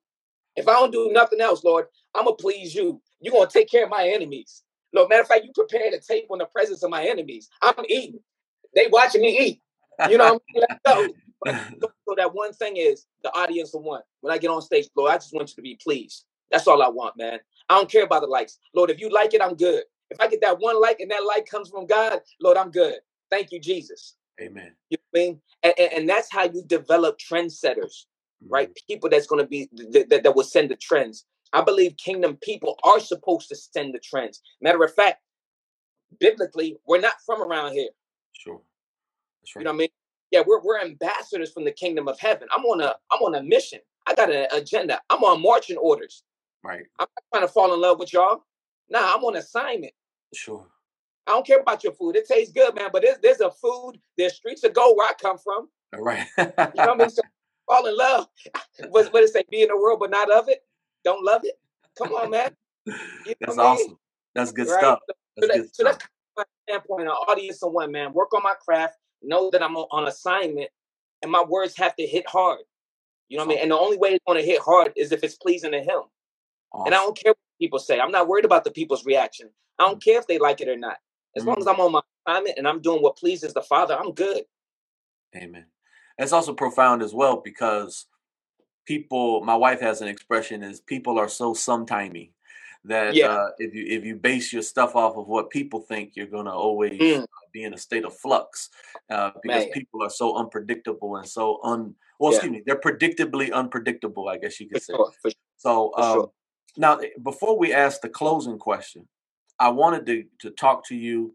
Speaker 2: If I don't do nothing else, Lord, I'm going to please you. You're going to take care of my enemies. Lord, matter of fact, you prepare the table in the presence of my enemies. I'm eating. They watching me eat. You know, what I mean? so that one thing is the audience of one. When I get on stage, Lord, I just want you to be pleased. That's all I want, man. I don't care about the likes. Lord, if you like it, I'm good. If I get that one like and that like comes from God, Lord, I'm good. Thank you, Jesus.
Speaker 3: Amen.
Speaker 2: You know I mean? And, and, and, that's how you develop trendsetters, mm-hmm. right? People that's going to be that, that, that will send the trends. I believe kingdom people are supposed to send the trends. Matter of fact, biblically, we're not from around here.
Speaker 3: Sure.
Speaker 2: That's right. You know what I mean? Yeah, we're we're ambassadors from the kingdom of heaven. I'm on a I'm on a mission. I got an agenda. I'm on marching orders.
Speaker 3: Right.
Speaker 2: I'm not trying to fall in love with y'all. Nah, I'm on assignment.
Speaker 3: Sure.
Speaker 2: I don't care about your food. It tastes good, man. But there's there's a food. There's streets of gold where I come from.
Speaker 3: All right.
Speaker 2: you know what I mean? So fall in love. what what it say? Be in the world, but not of it. Don't love it. Come on, man.
Speaker 3: You that's awesome. Mean? That's good right? stuff. That's so, that, good
Speaker 2: so stuff. that's my standpoint. An audience of one, man. Work on my craft know that I'm on assignment and my words have to hit hard. You know what I mean? And the only way it's going to hit hard is if it's pleasing to him. Awesome. And I don't care what people say. I'm not worried about the people's reaction. I don't mm. care if they like it or not. As mm long as I'm on my assignment and I'm doing what pleases the Father, I'm good.
Speaker 3: Amen. It's also profound as well because people, my wife has an expression is people are so sometimey that
Speaker 2: Yeah.
Speaker 3: uh, if you if you base your stuff off of what people think, you're gonna always
Speaker 2: Mm,
Speaker 3: uh, be in a state of flux uh, because
Speaker 2: man.
Speaker 3: people are so unpredictable and so un well,
Speaker 2: Yeah.
Speaker 3: excuse me, they're predictably unpredictable, I guess you
Speaker 2: For
Speaker 3: could say.
Speaker 2: sure. For,
Speaker 3: So
Speaker 2: for sure.
Speaker 3: um, now, eh, before we ask the closing question, I wanted to to talk to you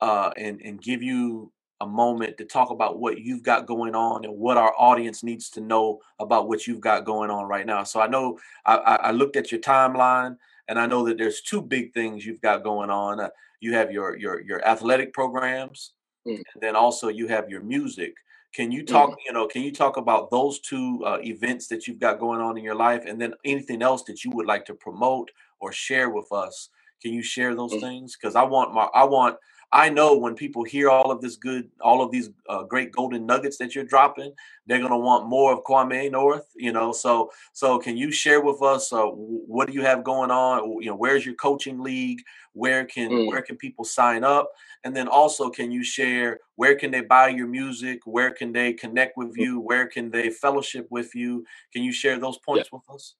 Speaker 3: uh, and and give you a moment to talk about what you've got going on and what our audience needs to know about what you've got going on right now. So I know I, I looked at your timeline and I know that there's two big things you've got going on. Uh, you have your your your athletic programs,
Speaker 2: Mm,
Speaker 3: and then also you have your music. Can you
Speaker 2: mm.
Speaker 3: talk, you know, can you talk about those two uh, events that you've got going on in your life, and then anything else that you would like to promote or share with us? Can you share those
Speaker 2: Mm.
Speaker 3: things? Because I want my, I want, I know when people hear all of this good, all of these uh, great golden nuggets that you're dropping, they're gonna want more of Kwame North. You know, so so can you share with us uh, what do you have going on? You know, where's your coaching league? Where can
Speaker 2: Mm.
Speaker 3: where can people sign up? And then also, can you share where can they buy your music? Where can they connect with
Speaker 2: Mm.
Speaker 3: you? Where can they fellowship with you? Can you share those
Speaker 2: Yeah.
Speaker 3: points with us?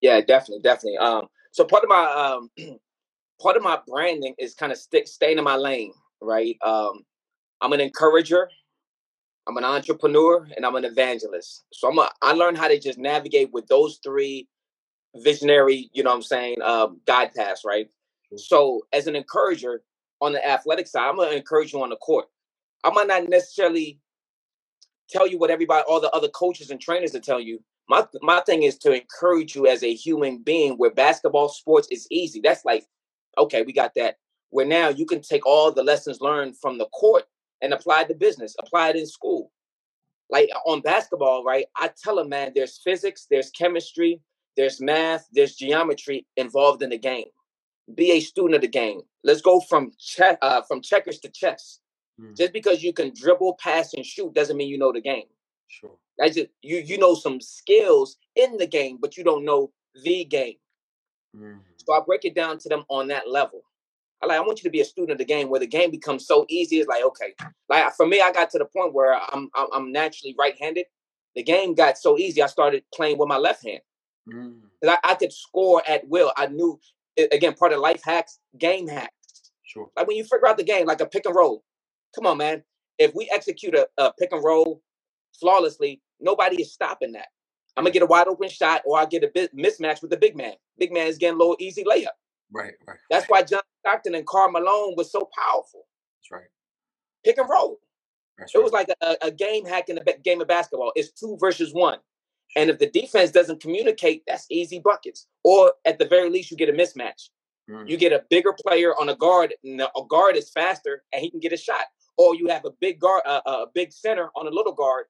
Speaker 2: Yeah, definitely, definitely. Um, so part of my um part of my branding is kind of st- staying in my lane, right? Um, I'm an encourager, I'm an entrepreneur, and I'm an evangelist. So I'm a, I learned how to just navigate with those three visionary, you know what I'm saying, um, guide paths, right?
Speaker 3: Sure.
Speaker 2: So as an encourager on the athletic side, I'm gonna encourage you on the court. I might not necessarily tell you what everybody, all the other coaches and trainers are telling you. My my thing is to encourage you as a human being. Where basketball sports is easy. That's like, okay, we got that. Where now you can take all the lessons learned from the court and apply it to business, apply it in school. Like on basketball, right? I tell them, man, there's physics, there's chemistry, there's math, there's geometry involved in the game. Be a student of the game. Let's go from che- uh, from checkers to chess.
Speaker 3: Mm,
Speaker 2: Just because you can dribble, pass, and shoot doesn't mean you know the game.
Speaker 3: sure.
Speaker 2: That's just you you know some skills in the game, but you don't know the game.
Speaker 3: Mm,
Speaker 2: So I break it down to them on that level. I like I want you to be a student of the game where the game becomes so easy. It's like okay, like for me, I got to the point where I'm I'm, I'm naturally right-handed. The game got so easy. I started playing with my left hand
Speaker 3: mm,
Speaker 2: I, I could score at will. I knew again part of life hacks, game hacks.
Speaker 3: sure.
Speaker 2: Like when you figure out the game, like a pick and roll. Come on, man. If we execute a, a pick and roll flawlessly, nobody is stopping that. I'm gonna get a wide open shot, or I get a bit mismatch with the big man. Big man is getting a little easy layup.
Speaker 3: Right, right,
Speaker 2: That's
Speaker 3: right.
Speaker 2: why John Stockton and Karl Malone was so powerful.
Speaker 3: That's right.
Speaker 2: Pick and roll.
Speaker 3: That's
Speaker 2: It was like a, a game hack in the game of basketball. It's two versus one. And if the defense doesn't communicate, that's easy buckets. Or at the very least, you get a mismatch. You
Speaker 3: Mm,
Speaker 2: get a bigger player on a guard, and the- a guard is faster, and he can get a shot. Or you have a big guard, uh, a big center on a little guard,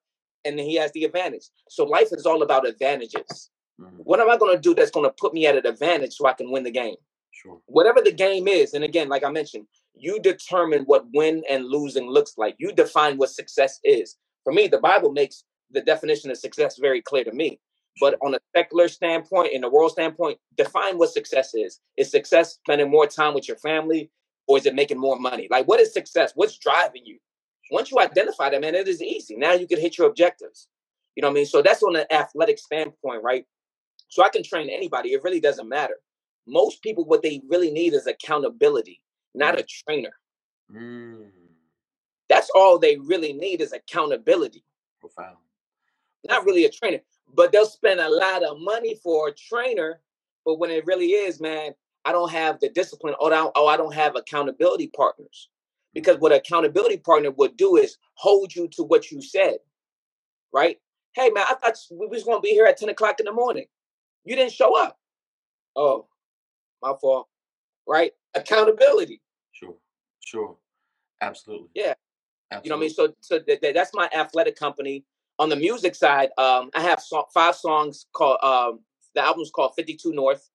Speaker 2: and he has the advantage. So life is all about advantages.
Speaker 3: mm,
Speaker 2: What am I going to do that's going to put me at an advantage so I can win the game?
Speaker 3: sure.
Speaker 2: Whatever the game is, and again, like I mentioned, you determine what win and losing looks like. You define what success is. For me, the Bible makes the definition of success very clear to me. But on a secular standpoint, in the world standpoint, define what success is. Is success spending more time with your family, or is it making more money? Like, what is success? What's driving you? Once you identify that, man, it is easy. Now you can hit your objectives. You know what I mean? So that's on an athletic standpoint, right? So I can train anybody. It really doesn't matter. Most people, what they really need is accountability, not a trainer.
Speaker 3: mm,
Speaker 2: That's all they really need is accountability,
Speaker 3: profound.
Speaker 2: not really a trainer. But they'll spend a lot of money for a trainer. But when it really is, man, I don't have the discipline. Or I don't, oh, I don't have accountability partners. Because what accountability partner would do is hold you to what you said, right? Hey, man, I thought we was going to be here at 10 o'clock in the morning. You didn't show up. Oh, my fault, right? Accountability.
Speaker 3: sure. Sure. Absolutely.
Speaker 2: Yeah. You know what I mean? So, so th- th- that's my athletic company. On the music side, um, I have so- five songs called. Um, the album's called 52 North,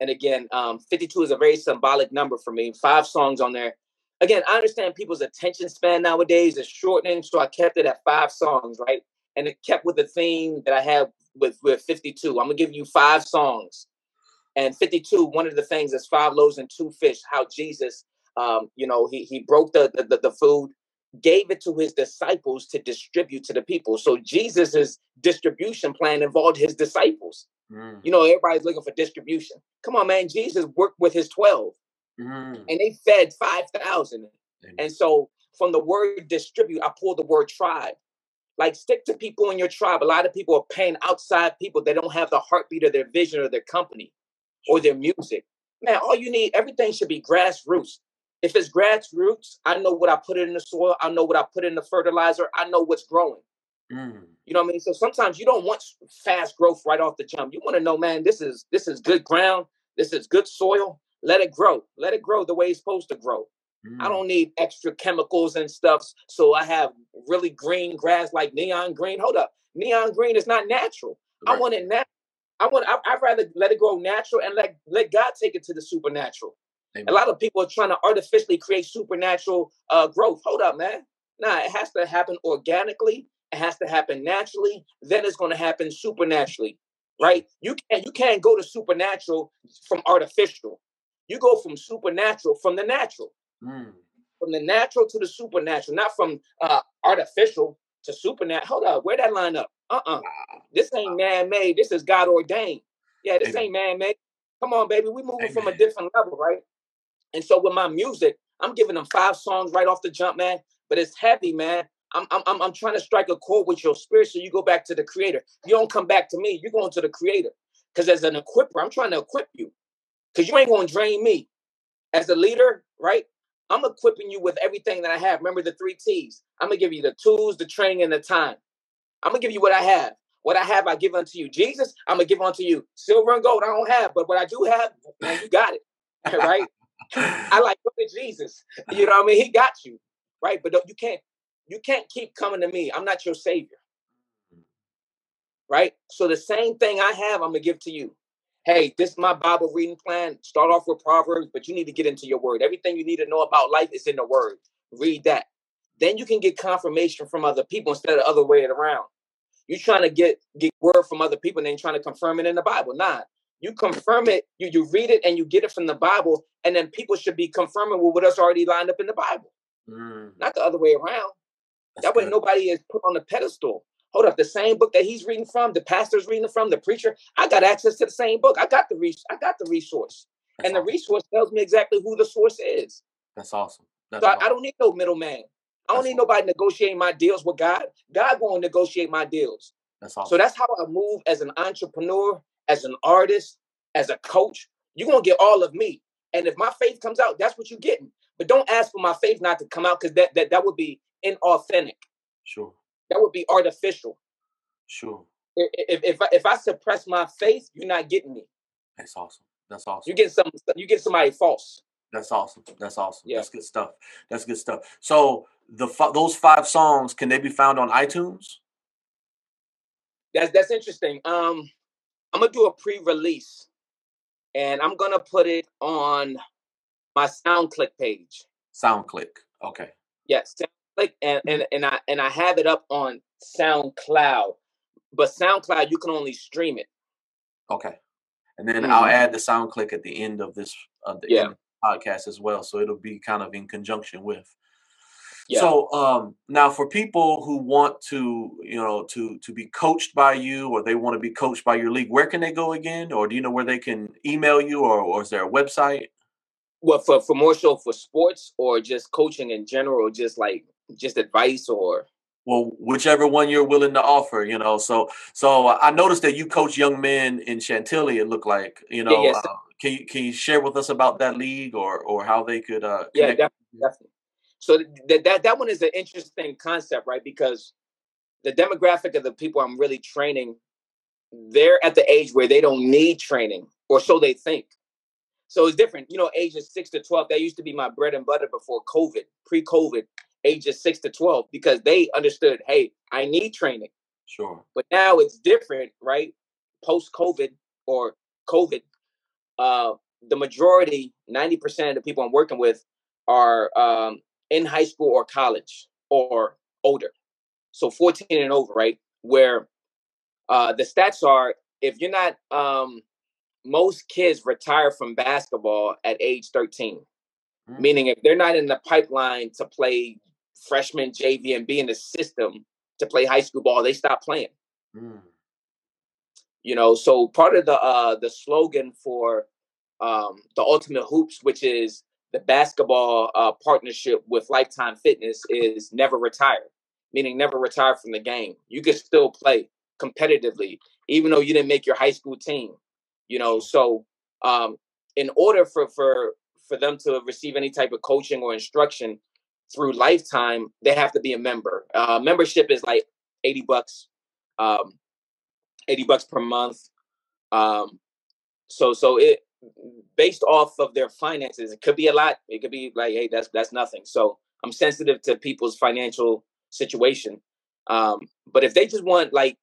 Speaker 2: and again, um, 52 is a very symbolic number for me. Five songs on there. Again, I understand people's attention span nowadays is shortening, so I kept it at five songs, right? And it kept with the theme that I have with with 52. I'm gonna give you five songs, and 52. One of the things is five loaves and two fish. How Jesus Um, you know, he he broke the, the the food, gave it to his disciples to distribute to the people. So Jesus's distribution plan involved his disciples. Mm. You know, everybody's looking for distribution. Come on, man. Jesus worked with his 12 mm. and they fed 5,000. And so from the word distribute, I pulled the word tribe. Like stick to people in your tribe. A lot of people are paying outside people. They don't have the heartbeat of their vision or their company or their music. Man, all you need, everything should be grassroots. If it's grassroots, I know what I put in the soil. I know what I put in the fertilizer. I know what's growing. Mm. You know what I mean? So sometimes you don't want fast growth right off the jump. You want to know, man, this is this is good ground. This is good soil. Let it grow. Let it grow the way it's supposed to grow. Mm. I don't need extra chemicals and stuff. So I have really green grass like neon green. Hold up. Neon green is not natural. Right. I want it natural. I want I, would rather let it grow natural and let let God take it to the supernatural. Amen. A lot of people are trying to artificially create supernatural uh, growth. Hold up, man. Nah, it has to happen organically. It has to happen naturally. Then it's going to happen supernaturally, right? You can't you can't go to supernatural from artificial. You go from supernatural from the natural. Mm. From the natural to the supernatural, not from uh, artificial to supernatural. Hold up, where that line up? Uh-uh. This ain't man-made. This is God ordained. Yeah, this Amen. ain't man-made. Come on, baby. We moving Amen. from a different level, right? And so with my music, I'm giving them five songs right off the jump, man. But it's heavy, man. I'm I'm I'm trying to strike a chord with your spirit so you go back to the creator. You don't come back to me, you're going to the creator. Because as an equipper, I'm trying to equip you. Because you ain't gonna drain me. As a leader, right? I'm equipping you with everything that I have. Remember the three T's. I'm gonna give you the tools, the training, and the time. I'm gonna give you what I have. What I have, I give unto you. Jesus, I'm gonna give unto you. Silver and gold, I don't have, but what I do have, man, you got it. right? I like look at Jesus. You know what I mean? He got you, right? But you can't you can't keep coming to me. I'm not your savior. Right? So the same thing I have, I'm gonna give to you. Hey, this is my Bible reading plan. Start off with Proverbs, but you need to get into your word. Everything you need to know about life is in the word. Read that. Then you can get confirmation from other people instead of the other way around. You're trying to get get word from other people and then trying to confirm it in the Bible. Nah, you confirm it, you, you read it and you get it from the Bible, and then people should be confirming with what's already lined up in the Bible. Mm. Not the other way around. That's that way good. nobody is put on the pedestal. Hold up, the same book that he's reading from, the pastor's reading from, the preacher, I got access to the same book. I got the re- I got the resource. That's and awesome. the resource tells me exactly who the source is.
Speaker 3: That's awesome.
Speaker 2: That's so awesome. I, I, don't need no middleman. I don't that's need awesome. nobody negotiating my deals with God. God going to negotiate my deals. That's awesome. So that's how I move as an entrepreneur as an artist, as a coach, you're gonna get all of me. And if my faith comes out, that's what you're getting. But don't ask for my faith not to come out because that, that that would be inauthentic.
Speaker 3: Sure.
Speaker 2: That would be artificial.
Speaker 3: Sure.
Speaker 2: If if I, if I suppress my faith, you're not getting me.
Speaker 3: That's awesome. That's awesome.
Speaker 2: You get some. You get somebody false.
Speaker 3: That's awesome. That's awesome. Yeah. That's good stuff. That's good stuff. So the those five songs can they be found on iTunes?
Speaker 2: That's that's interesting. Um, I'm gonna do a pre-release, and I'm gonna put it on my SoundClick page.
Speaker 3: SoundClick, okay.
Speaker 2: Yes, SoundClick, and and and I and I have it up on SoundCloud, but SoundCloud you can only stream it.
Speaker 3: Okay, and then mm-hmm. I'll add the SoundClick at the end of this of the yeah. podcast as well, so it'll be kind of in conjunction with. Yeah. So um, now for people who want to, you know, to to be coached by you or they want to be coached by your league, where can they go again? Or do you know where they can email you or, or is there a website?
Speaker 2: Well, for, for more so for sports or just coaching in general, just like just advice or
Speaker 3: well whichever one you're willing to offer you know so so i noticed that you coach young men in chantilly it looked like you know yeah, yes. uh, can you can you share with us about that league or or how they could uh
Speaker 2: yeah definitely, definitely. So that that that one is an interesting concept, right? Because the demographic of the people I'm really training, they're at the age where they don't need training, or so they think. So it's different. You know, ages six to twelve. That used to be my bread and butter before COVID, pre-COVID, ages six to twelve, because they understood, hey, I need training.
Speaker 3: Sure.
Speaker 2: But now it's different, right? Post-COVID or COVID, uh, the majority, ninety percent of the people I'm working with are um, in high school or college or older. So 14 and over, right? Where uh, the stats are if you're not, um, most kids retire from basketball at age 13. Mm-hmm. Meaning, if they're not in the pipeline to play freshman, JV, and be in the system to play high school ball, they stop playing. Mm. You know, so part of the uh, the slogan for um, the Ultimate Hoops, which is the basketball uh, partnership with Lifetime Fitness, is never retire. Meaning, never retire from the game. You can still play competitively, even though you didn't make your high school team. You know, so um, in order for for for them to receive any type of coaching or instruction through Lifetime, they have to be a member. Uh, membership is like eighty bucks, um, eighty bucks per month. Um, so so it based off of their finances, it could be a lot. It could be like, hey, that's that's nothing. So I'm sensitive to people's financial situation. Um, but if they just want like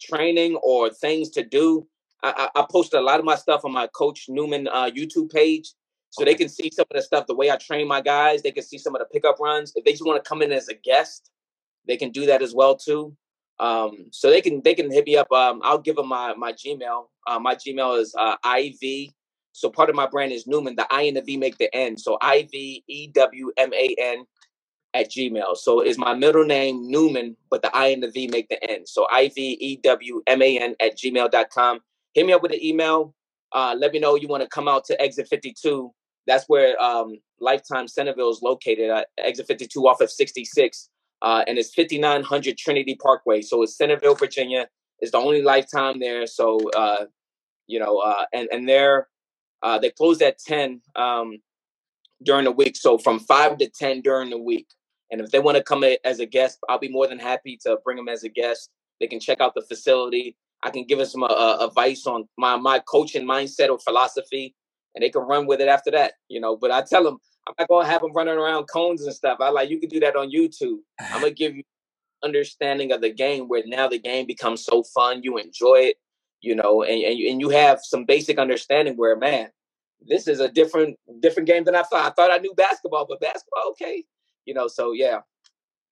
Speaker 2: training or things to do, I, I, posted a lot of my stuff on my Coach Newman uh, YouTube page, so okay. they can see some of the stuff, the way I train my guys. They can see some of the pickup runs. If they just want to come in as a guest, they can do that as well too. Um, so they can they can hit me up. Um, I'll give them my my Gmail. Uh, my Gmail is uh, iv. So part of my brand is Newman. The I and the V make the N. So I V E W M A N at Gmail. So is my middle name Newman, but the I and the V make the N. So I V E W M A N at gmail.com. Hit me up with an email. Uh, let me know you want to come out to exit 52. That's where um, Lifetime Centreville is located at exit 52 off of 66. Uh, and it's 5900 Trinity Parkway. So it's Centreville, Virginia. It's the only Lifetime there. So, uh, you know, uh, and, and they're, uh, they close at 10 um, during the week. So from 5 to 10 during the week. And if they want to come as a guest, I'll be more than happy to bring them as a guest. They can check out the facility. I can give them some uh, advice on my my coaching mindset or philosophy, and they can run with it after that. You know, but I tell them I'm not gonna have them running around cones and stuff. I like you can do that on YouTube. I'm gonna give you understanding of the game where now the game becomes so fun, you enjoy it, you know, and and you, and you have some basic understanding where man, this is a different different game than I thought. I thought I knew basketball, but basketball, okay, you know. So yeah,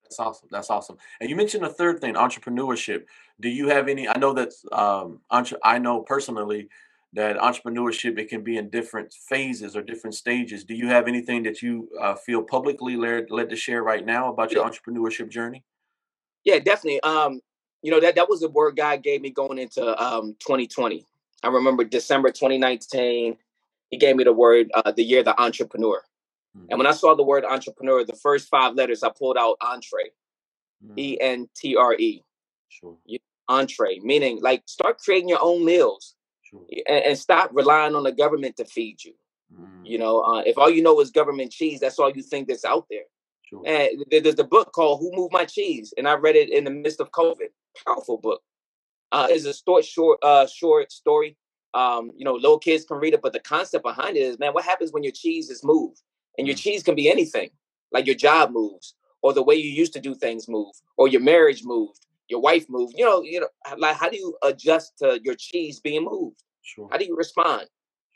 Speaker 3: that's awesome. That's awesome. And you mentioned a third thing, entrepreneurship. Do you have any? I know that um, entre- I know personally that entrepreneurship it can be in different phases or different stages. Do you have anything that you uh, feel publicly led, led to share right now about your yeah. entrepreneurship journey?
Speaker 2: Yeah, definitely. Um, you know that that was the word God gave me going into um, 2020. I remember December 2019. He gave me the word uh, the year the entrepreneur. Mm-hmm. And when I saw the word entrepreneur, the first five letters I pulled out entree, mm-hmm. E N T R E. Sure. Entree, meaning like start creating your own meals sure. and, and, stop relying on the government to feed you. Mm-hmm. You know, uh, if all you know is government cheese, that's all you think that's out there. Sure. And there's the book called "Who Moved My Cheese," and I read it in the midst of COVID. Powerful book. Uh, it's a short, short, uh, short story. Um, you know, little kids can read it, but the concept behind it is, man, what happens when your cheese is moved? And your mm. cheese can be anything, like your job moves, or the way you used to do things move, or your marriage moved, your wife moved. You know, you know, like how do you adjust to your cheese being moved? Sure. How do you respond?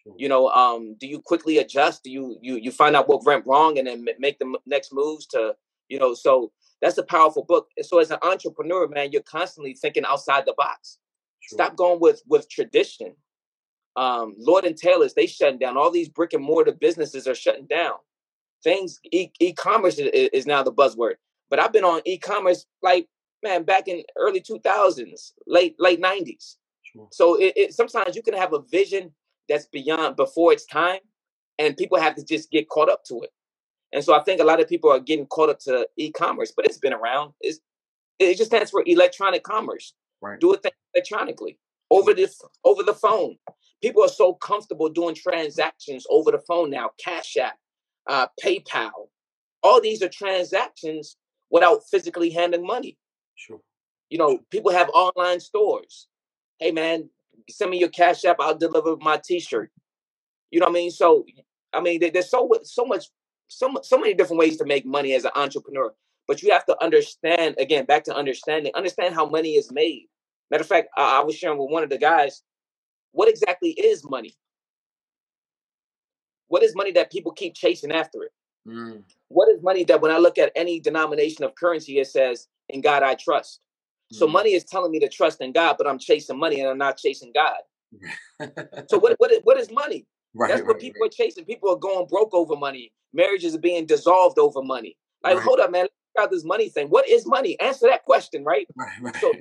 Speaker 2: Sure. You know, um, do you quickly adjust? Do you you you find out what went wrong and then make the next moves to you know? So that's a powerful book. So as an entrepreneur, man, you're constantly thinking outside the box. Sure. Stop going with with tradition. Um, Lord and Taylor's they shutting down. All these brick and mortar businesses are shutting down things e- commerce is, is now the buzzword but i've been on e-commerce like man back in early 2000s late late 90s sure. so it, it, sometimes you can have a vision that's beyond before its time and people have to just get caught up to it and so i think a lot of people are getting caught up to e-commerce but it's been around it's, it just stands for electronic commerce right. do it electronically over this over the phone people are so comfortable doing transactions over the phone now cash app uh, PayPal. All these are transactions without physically handling money. Sure. You know, people have online stores. Hey, man, send me your cash app. I'll deliver my T-shirt. You know what I mean? So, I mean, there's so so much, so so many different ways to make money as an entrepreneur. But you have to understand again, back to understanding, understand how money is made. Matter of fact, I, I was sharing with one of the guys, what exactly is money? What is money that people keep chasing after it? Mm. What is money that when I look at any denomination of currency, it says, In God I trust. Mm. So money is telling me to trust in God, but I'm chasing money and I'm not chasing God. so what, what, what is money?
Speaker 3: Right.
Speaker 2: That's what
Speaker 3: right,
Speaker 2: people are chasing. People are going broke over money. Marriages are being dissolved over money. Like,
Speaker 3: Right.
Speaker 2: hold up, man. Let's about this money thing. What is money? Answer that question, right?
Speaker 3: right, right,
Speaker 2: So-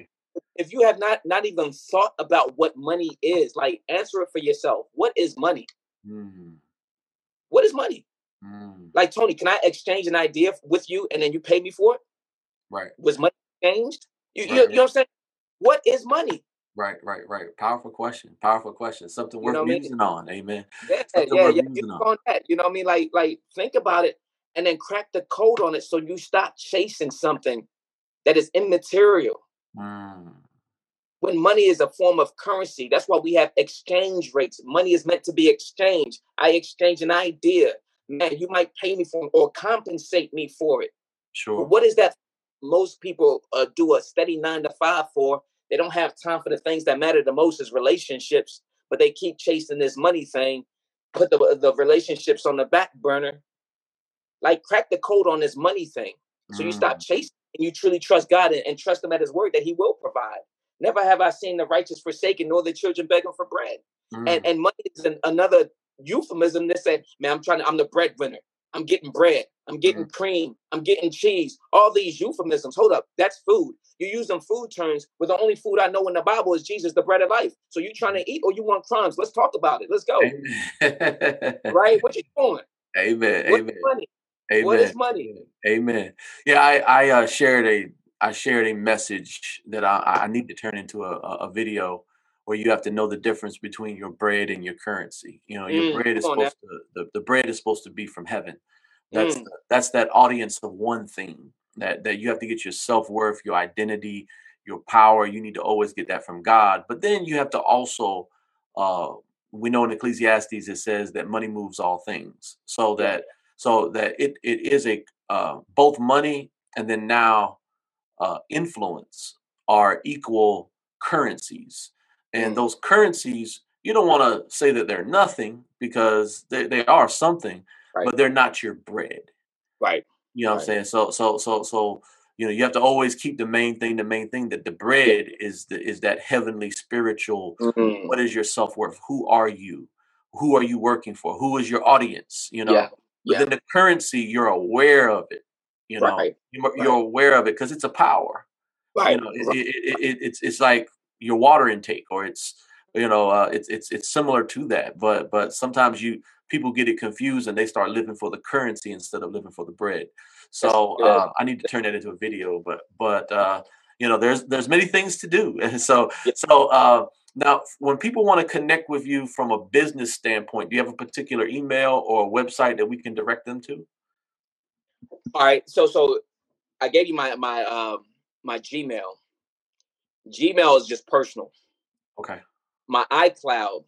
Speaker 2: If you have not not even thought about what money is, like answer it for yourself. What is money?
Speaker 3: Mm,
Speaker 2: What is money?
Speaker 3: mm,
Speaker 2: Like Tony, can I exchange an idea with you and then you pay me for it?
Speaker 3: Right,
Speaker 2: Was money changed? You, you,
Speaker 3: Right,
Speaker 2: you know what I'm saying? What is money?
Speaker 3: right, right, right. Powerful question. Powerful question. Something
Speaker 2: You
Speaker 3: worth
Speaker 2: know I mean?
Speaker 3: musing on. Amen.
Speaker 2: Yeah,
Speaker 3: Something
Speaker 2: yeah, yeah. Get
Speaker 3: on.
Speaker 2: on that. You know what I mean? Like, like think about it and then crack the code on it so you stop chasing something that is immaterial.
Speaker 3: Mm,
Speaker 2: When money is a form of currency, that's why we have exchange rates. Money is meant to be exchanged. I exchange an idea. Man, you might pay me for it or compensate me for it.
Speaker 3: sure.
Speaker 2: But what is that most people uh, do a steady nine to five for? They don't have time for the things that matter the most is relationships, but they keep chasing this money thing, put the, the relationships on the back burner. Like crack the code on this money thing. So you stop
Speaker 3: Mm,
Speaker 2: chasing and you truly trust God and, and trust him at his word that he will provide. Never have I seen the righteous forsaken nor the children begging for bread.
Speaker 3: mm,
Speaker 2: And and money is an, another euphemism that said, man, I'm trying to, I'm the breadwinner. I'm getting bread. I'm getting cream. I'm getting cheese. All these euphemisms. Hold up. That's food. You use them food terms, but the only food I know in the Bible is Jesus, the bread of life. So you trying to eat or you want crumbs? Let's talk about it. Let's go. Right? What you doing?
Speaker 3: Amen.
Speaker 2: What's
Speaker 3: Amen.
Speaker 2: money?
Speaker 3: Amen.
Speaker 2: What is money?
Speaker 3: Amen. Yeah, I I uh, shared a I shared a message that I I need to turn into a, a video where you have to know the difference between your bread and your currency. You know, your
Speaker 2: Mm,
Speaker 3: bread is
Speaker 2: now.
Speaker 3: supposed to the, the bread is supposed to be from heaven. That's
Speaker 2: Mm.
Speaker 3: the, that's that audience of one thing that that you have to get your self worth, your identity, your power. You need to always get that from God. But then you have to also uh, we know in Ecclesiastes it says that money moves all things. So that so that it it is a uh, both money and then now uh, influence are equal currencies, and
Speaker 2: Mm.
Speaker 3: those currencies you don't want to say that they're nothing because they, they are something,
Speaker 2: Right.
Speaker 3: but they're not your bread.
Speaker 2: Right.
Speaker 3: You know what I'm saying? So so so so you know you have to always keep the main thing the main thing that the bread is the is that heavenly spiritual
Speaker 2: Mm.
Speaker 3: what is your self-worth who are you who are you working for who is your audience you know
Speaker 2: Yeah.
Speaker 3: but
Speaker 2: Yeah.
Speaker 3: then the currency you're aware of it you know
Speaker 2: Right.
Speaker 3: you're, you're aware of it because it's a power
Speaker 2: right you
Speaker 3: know it,
Speaker 2: right.
Speaker 3: it, it, it, it's it's like your water intake or it's you know uh, it's it's it's similar to that but but sometimes you people get it confused and they start living for the currency instead of living for the bread so uh, i need to turn that into a video but but uh you know there's there's many things to do and so so uh now when people want to connect with you from a business standpoint do you have a particular email or a website that we can direct them to
Speaker 2: All right. So so I gave you my my um my Gmail. Gmail is just personal.
Speaker 3: okay
Speaker 2: My iCloud.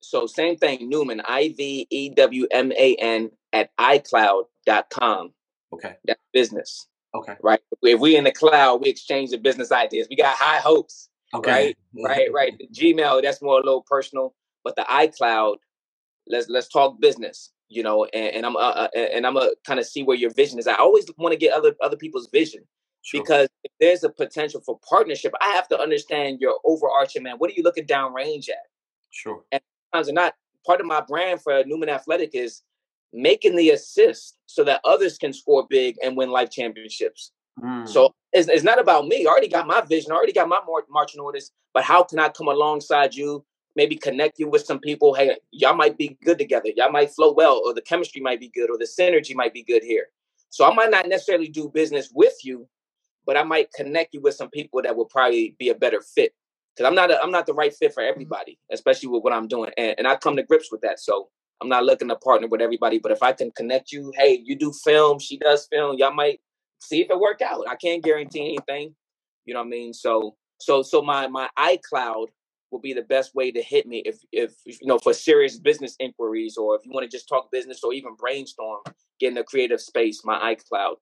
Speaker 2: So same thing, Newman, I V E W M A N at iCloud.com.
Speaker 3: okay
Speaker 2: That's business,
Speaker 3: okay
Speaker 2: right? If we in the cloud, we exchange the business ideas. We got high hopes,
Speaker 3: okay
Speaker 2: right? Right. The Gmail, that's more a little personal, but the iCloud, let's let's talk business, you know, and, and I'm uh, uh, and I'm gonna kind of see where your vision is. I always want to get other other people's vision.
Speaker 3: Sure.
Speaker 2: because if there's a potential for partnership, I have to understand your overarching man. What are you looking downrange at?
Speaker 3: sure And
Speaker 2: Times or not, part of my brand for Newman Athletic is making the assist so that others can score big and win life championships.
Speaker 3: Mm,
Speaker 2: So it's, it's not about me. I already got my vision. I already got my mar- marching orders. But how can I come alongside you? Maybe connect you with some people. Hey, y'all might be good together. Y'all might flow well, or the chemistry might be good, or the synergy might be good here. So I might not necessarily do business with you, but I might connect you with some people that will probably be a better fit. Because I'm not a, I'm not the right fit for mm-hmm. everybody, especially with what I'm doing, and, and I come to grips with that. So I'm not looking to partner with everybody, but if I can connect you, hey, you do film, she does film, y'all might see if it work out. I can't guarantee anything. You know what I mean? So so so my my iCloud will be the best way to hit me if if you know for serious business inquiries or if you want to just talk business or even brainstorm, get in a creative space, my iCloud.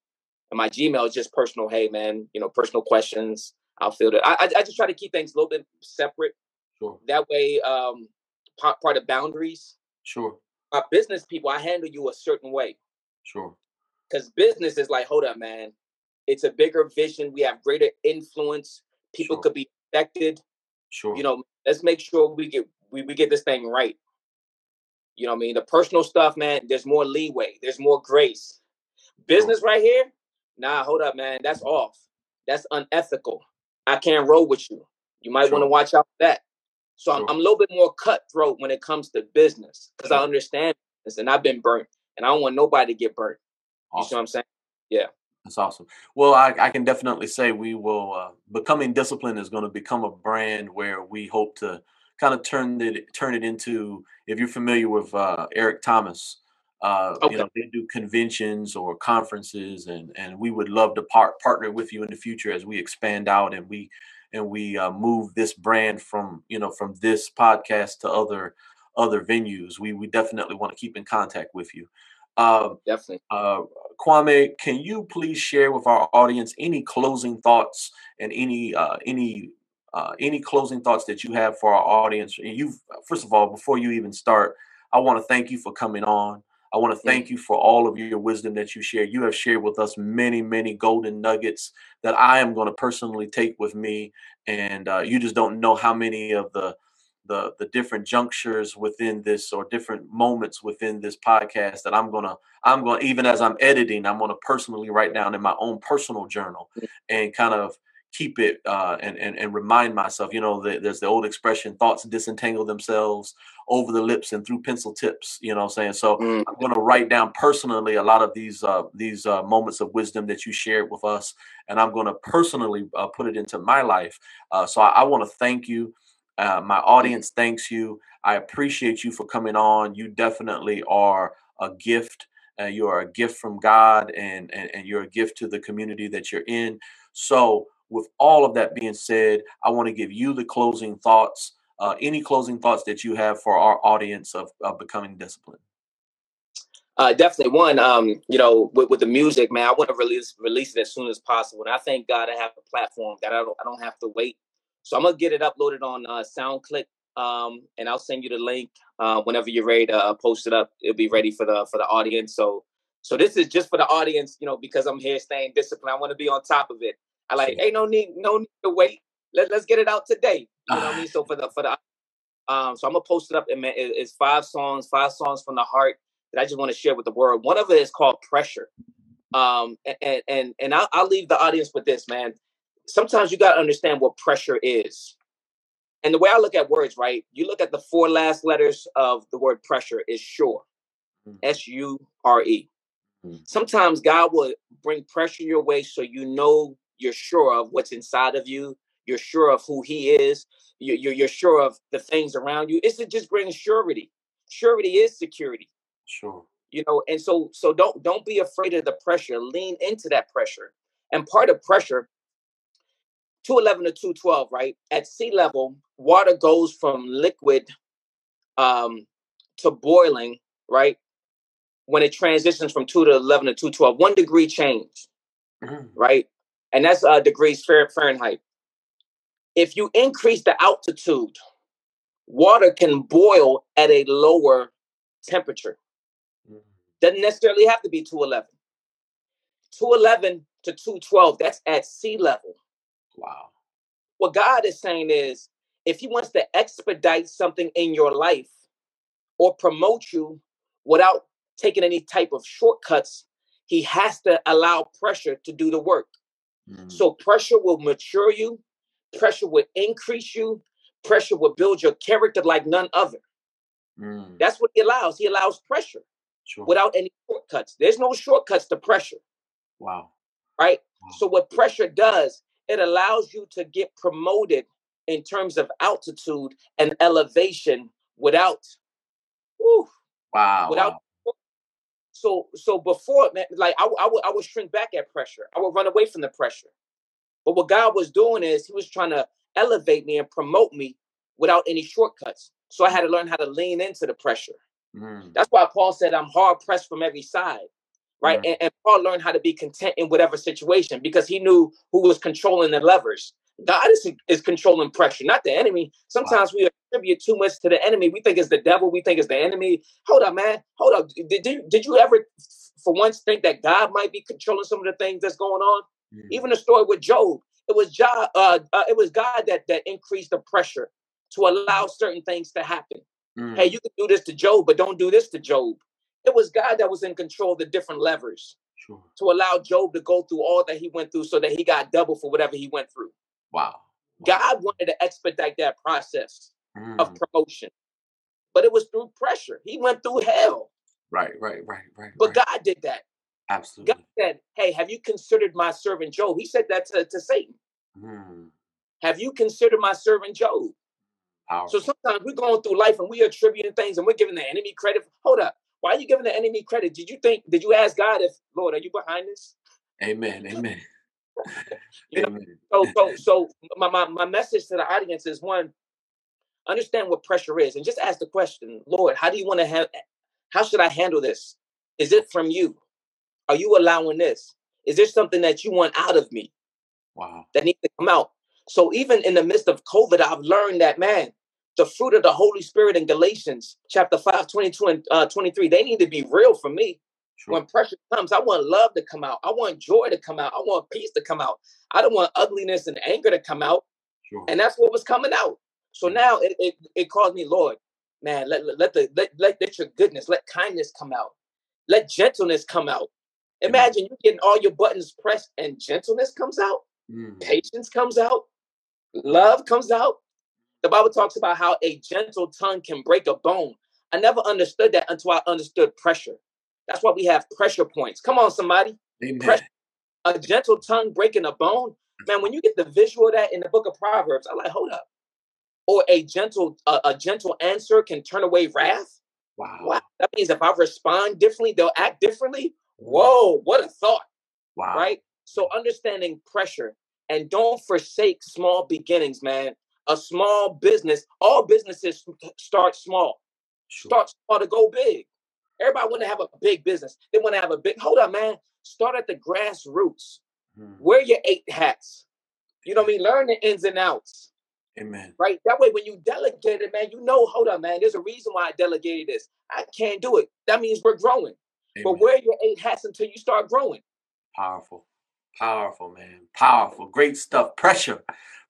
Speaker 2: And my Gmail is just personal, hey man, you know, personal questions. I'll field it. I, I just try to keep things a little bit separate.
Speaker 3: sure
Speaker 2: That way, um part part of boundaries.
Speaker 3: sure
Speaker 2: My business people, I handle you a certain way
Speaker 3: sure
Speaker 2: because business is like, hold up, man. It's a bigger vision. We have greater influence. People
Speaker 3: Sure.
Speaker 2: could be affected.
Speaker 3: sure
Speaker 2: You know, let's make sure we get we, we get this thing right. You know what I mean? The personal stuff, man, there's more leeway, there's more grace. Business right here, nah, hold up, man. That's off. That's unethical. I can't roll with you. You might want to watch out for that. So I'm, I'm, a little bit more cutthroat when it comes to business because I understand this and I've been burnt and I don't want nobody to get burnt. Awesome. You see what I'm saying? Yeah.
Speaker 3: That's awesome. Well, I, I can definitely say we will, uh, becoming disciplined is going to become a brand where we hope to kind of turn it, turn it into, if you're familiar with uh, Eric Thomas, uh, okay. you know, they do conventions or conferences and, and we would love to part, partner with you in the future as we expand out and we and we uh, move this brand from you know from this podcast to other other venues. We we definitely want to keep in contact with you.
Speaker 2: Uh, definitely.
Speaker 3: uh, kwame can you please share with our audience any closing thoughts and any uh, any uh, any closing thoughts that you have for our audience? And you first of all before you even start i want to thank you for coming on I want to thank you for all of your wisdom that you share. You have shared with us many, many golden nuggets that I am going to personally take with me, and uh, you just don't know how many of the the the different junctures within this or different moments within this podcast that I'm gonna I'm going to even as I'm editing, I'm gonna personally write down in my own personal journal and kind of keep it uh, and, and and remind myself. You know, the, there's the old expression: thoughts disentangle themselves over the lips and through pencil tips. You know, I'm saying. So mm. I'm going to write down personally a lot of these uh, these uh, moments of wisdom that you shared with us, and I'm going to personally uh, put it into my life. Uh, so I, I want to thank you. Uh, my audience thanks you. I appreciate you for coming on. You definitely are a gift. You are a gift from God, and, and and you're a gift to the community that you're in. So with all of that being said, I want to give you the closing thoughts. Uh, any closing thoughts that you have for our audience of, of becoming disciplined?
Speaker 2: Uh, definitely one. Um, you know, with, with the music, man, I want to release release it as soon as possible. And I thank God I have a platform that I don't I don't have to wait. So I'm gonna get it uploaded on uh, SoundClick, um, and I'll send you the link uh, whenever you're ready to uh, post it up. It'll be ready for the for the audience. So so this is just for the audience, you know, because I'm here staying disciplined. I want to be on top of it. I like, ain't no need, no need to wait. Let, let's get it out today. You know what I mean? So for the for the um, so I'm gonna post it up and man, it, it's five songs, five songs from the heart that I just want to share with the world. One of it is called Pressure. Um, and and and I'll, I'll leave the audience with this, man. Sometimes you gotta understand what pressure is. And the way I look at words, right? You look at the four last letters of the word pressure is sure. Mm. S U R E. Mm. Sometimes God will bring pressure your way so you know you're sure of what's inside of you you're sure of who he is you're, you're, you're sure of the things around you it's to just bring surety. Surety is security.
Speaker 3: Sure.
Speaker 2: You know and so so don't don't be afraid of the pressure lean into that pressure. And part of pressure 211 to 212 right? At sea level water goes from liquid um to boiling right? When it transitions from 2 to 11 to 212 one degree change mm-hmm. right and that's uh, degrees Fahrenheit. If you increase the altitude, water can boil at a lower temperature. Mm-hmm. Doesn't necessarily have to be 211. 211 to 212, that's at sea level.
Speaker 3: Wow.
Speaker 2: What God is saying is if He wants to expedite something in your life or promote you without taking any type of shortcuts, He has to allow pressure to do the work. Mm. So pressure will mature you, pressure will increase you, pressure will build your character like none other. Mm. That's what he allows. He allows pressure sure. without any shortcuts. There's no shortcuts to pressure.
Speaker 3: Wow.
Speaker 2: Right? Wow. So what pressure does, it allows you to get promoted in terms of altitude and elevation without whew,
Speaker 3: wow
Speaker 2: without
Speaker 3: wow.
Speaker 2: So so before, like I, I would I would shrink back at pressure. I would run away from the pressure. But what God was doing is He was trying to elevate me and promote me without any shortcuts. So I had to learn how to lean into the pressure. Mm. That's why Paul said, "I'm hard pressed from every side." Right, mm. and, and Paul learned how to be content in whatever situation because he knew who was controlling the levers. God is, is controlling pressure, not the enemy. Sometimes wow. we attribute too much to the enemy. We think it's the devil. We think it's the enemy. Hold up, man. Hold up. Did, did, did you ever, for once, think that God might be controlling some of the things that's going on? Mm. Even the story with Job, it was God. Uh, uh, it was God that that increased the pressure to allow certain things to happen. Mm. Hey, you can do this to Job, but don't do this to Job. It was God that was in control of the different levers sure. to allow Job to go through all that he went through so that he got double for whatever he went through.
Speaker 3: Wow.
Speaker 2: God wanted to expedite that process mm. of promotion, but it was through pressure. He went through hell.
Speaker 3: Right, right, right, right.
Speaker 2: But
Speaker 3: right.
Speaker 2: God did that.
Speaker 3: Absolutely.
Speaker 2: God said, Hey, have you considered my servant Job? He said that to, to Satan. Mm. Have you considered my servant Job? Powerful. So sometimes we're going through life and we are attributing things and we're giving the enemy credit. Hold up. Why are you giving the enemy credit? Did you think, did you ask God if, Lord, are you behind this?
Speaker 3: Amen. Amen.
Speaker 2: you know, so so so my, my my message to the audience is one, understand what pressure is and just ask the question, Lord, how do you want to have how should I handle this? Is it from you? Are you allowing this? Is there something that you want out of me?
Speaker 3: Wow.
Speaker 2: That needs to come out. So even in the midst of COVID, I've learned that man, the fruit of the Holy Spirit in Galatians chapter 5, 22 and uh, 23, they need to be real for me. Sure. When pressure comes, I want love to come out. I want joy to come out. I want peace to come out. I don't want ugliness and anger to come out. Sure. And that's what was coming out. So now it, it, it calls me, Lord, man, let, let, the, let, let, let your goodness, let kindness come out. Let gentleness come out. Imagine you getting all your buttons pressed and gentleness comes out, mm. patience comes out, love comes out. The Bible talks about how a gentle tongue can break a bone. I never understood that until I understood pressure. That's why we have pressure points. Come on, somebody. Pressure. A gentle tongue breaking a bone. Man, when you get the visual of that in the book of Proverbs, I'm like, hold up. Or a gentle, uh, a gentle answer can turn away wrath.
Speaker 3: Wow. wow.
Speaker 2: That means if I respond differently, they'll act differently. Whoa, what a thought.
Speaker 3: Wow.
Speaker 2: Right? So understanding pressure and don't forsake small beginnings, man. A small business, all businesses start small. Sure. Start small to go big. Everybody want to have a big business. They want to have a big, hold on, man. Start at the grassroots. Hmm. Wear your eight hats. You know what I mean? Learn the ins and outs.
Speaker 3: Amen.
Speaker 2: Right? That way, when you delegate it, man, you know, hold on, man, there's a reason why I delegated this. I can't do it. That means we're growing. Amen. But wear your eight hats until you start growing.
Speaker 3: Powerful. Powerful, man. Powerful. Great stuff. Pressure.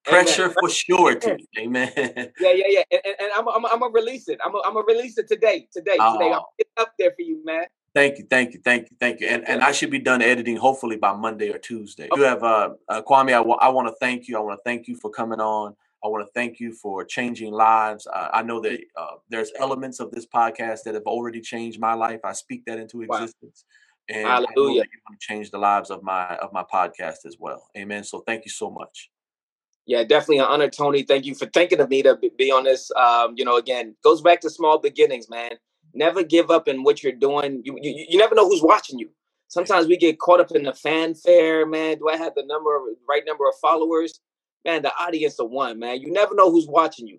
Speaker 3: Pressure Amen. for surety. Amen.
Speaker 2: Yeah, yeah, yeah. And, and, I'm, I'm, I'm to release it. I'm going to release it today. Today. Oh. Today. I'll get up there for you, man.
Speaker 3: Thank you, thank you, thank you, thank you. And and I should be done editing hopefully by Monday or Tuesday. You have uh, uh Kwame. I, w- I want to thank you. I want to thank you for coming on. I want to thank you for changing lives. Uh, I know that uh, there's elements of this podcast that have already changed my life. I speak that into existence. Wow. And Hallelujah. I know that you want to change the lives of my of my podcast as well. Amen. So thank you so much.
Speaker 2: Yeah, definitely an honor, Tony. Thank you for thinking of me to be on this. Um, you know, again, goes back to small beginnings, man. Never give up in what you're doing. You, you you never know who's watching you. Sometimes we get caught up in the fanfare, man. Do I have the number right number of followers? man, the audience of one, man. You never know who's watching you.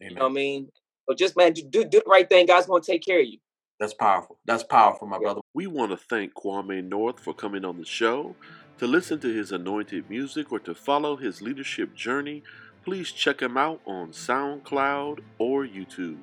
Speaker 2: Amen. You know what I mean? So just man, do do the right thing. God's gonna take care of you.
Speaker 3: That's powerful. That's powerful, my yeah. brother.
Speaker 1: We want to thank Kwame North for coming on the show. To listen to his anointed music or to follow his leadership journey, please check him out on SoundCloud or YouTube.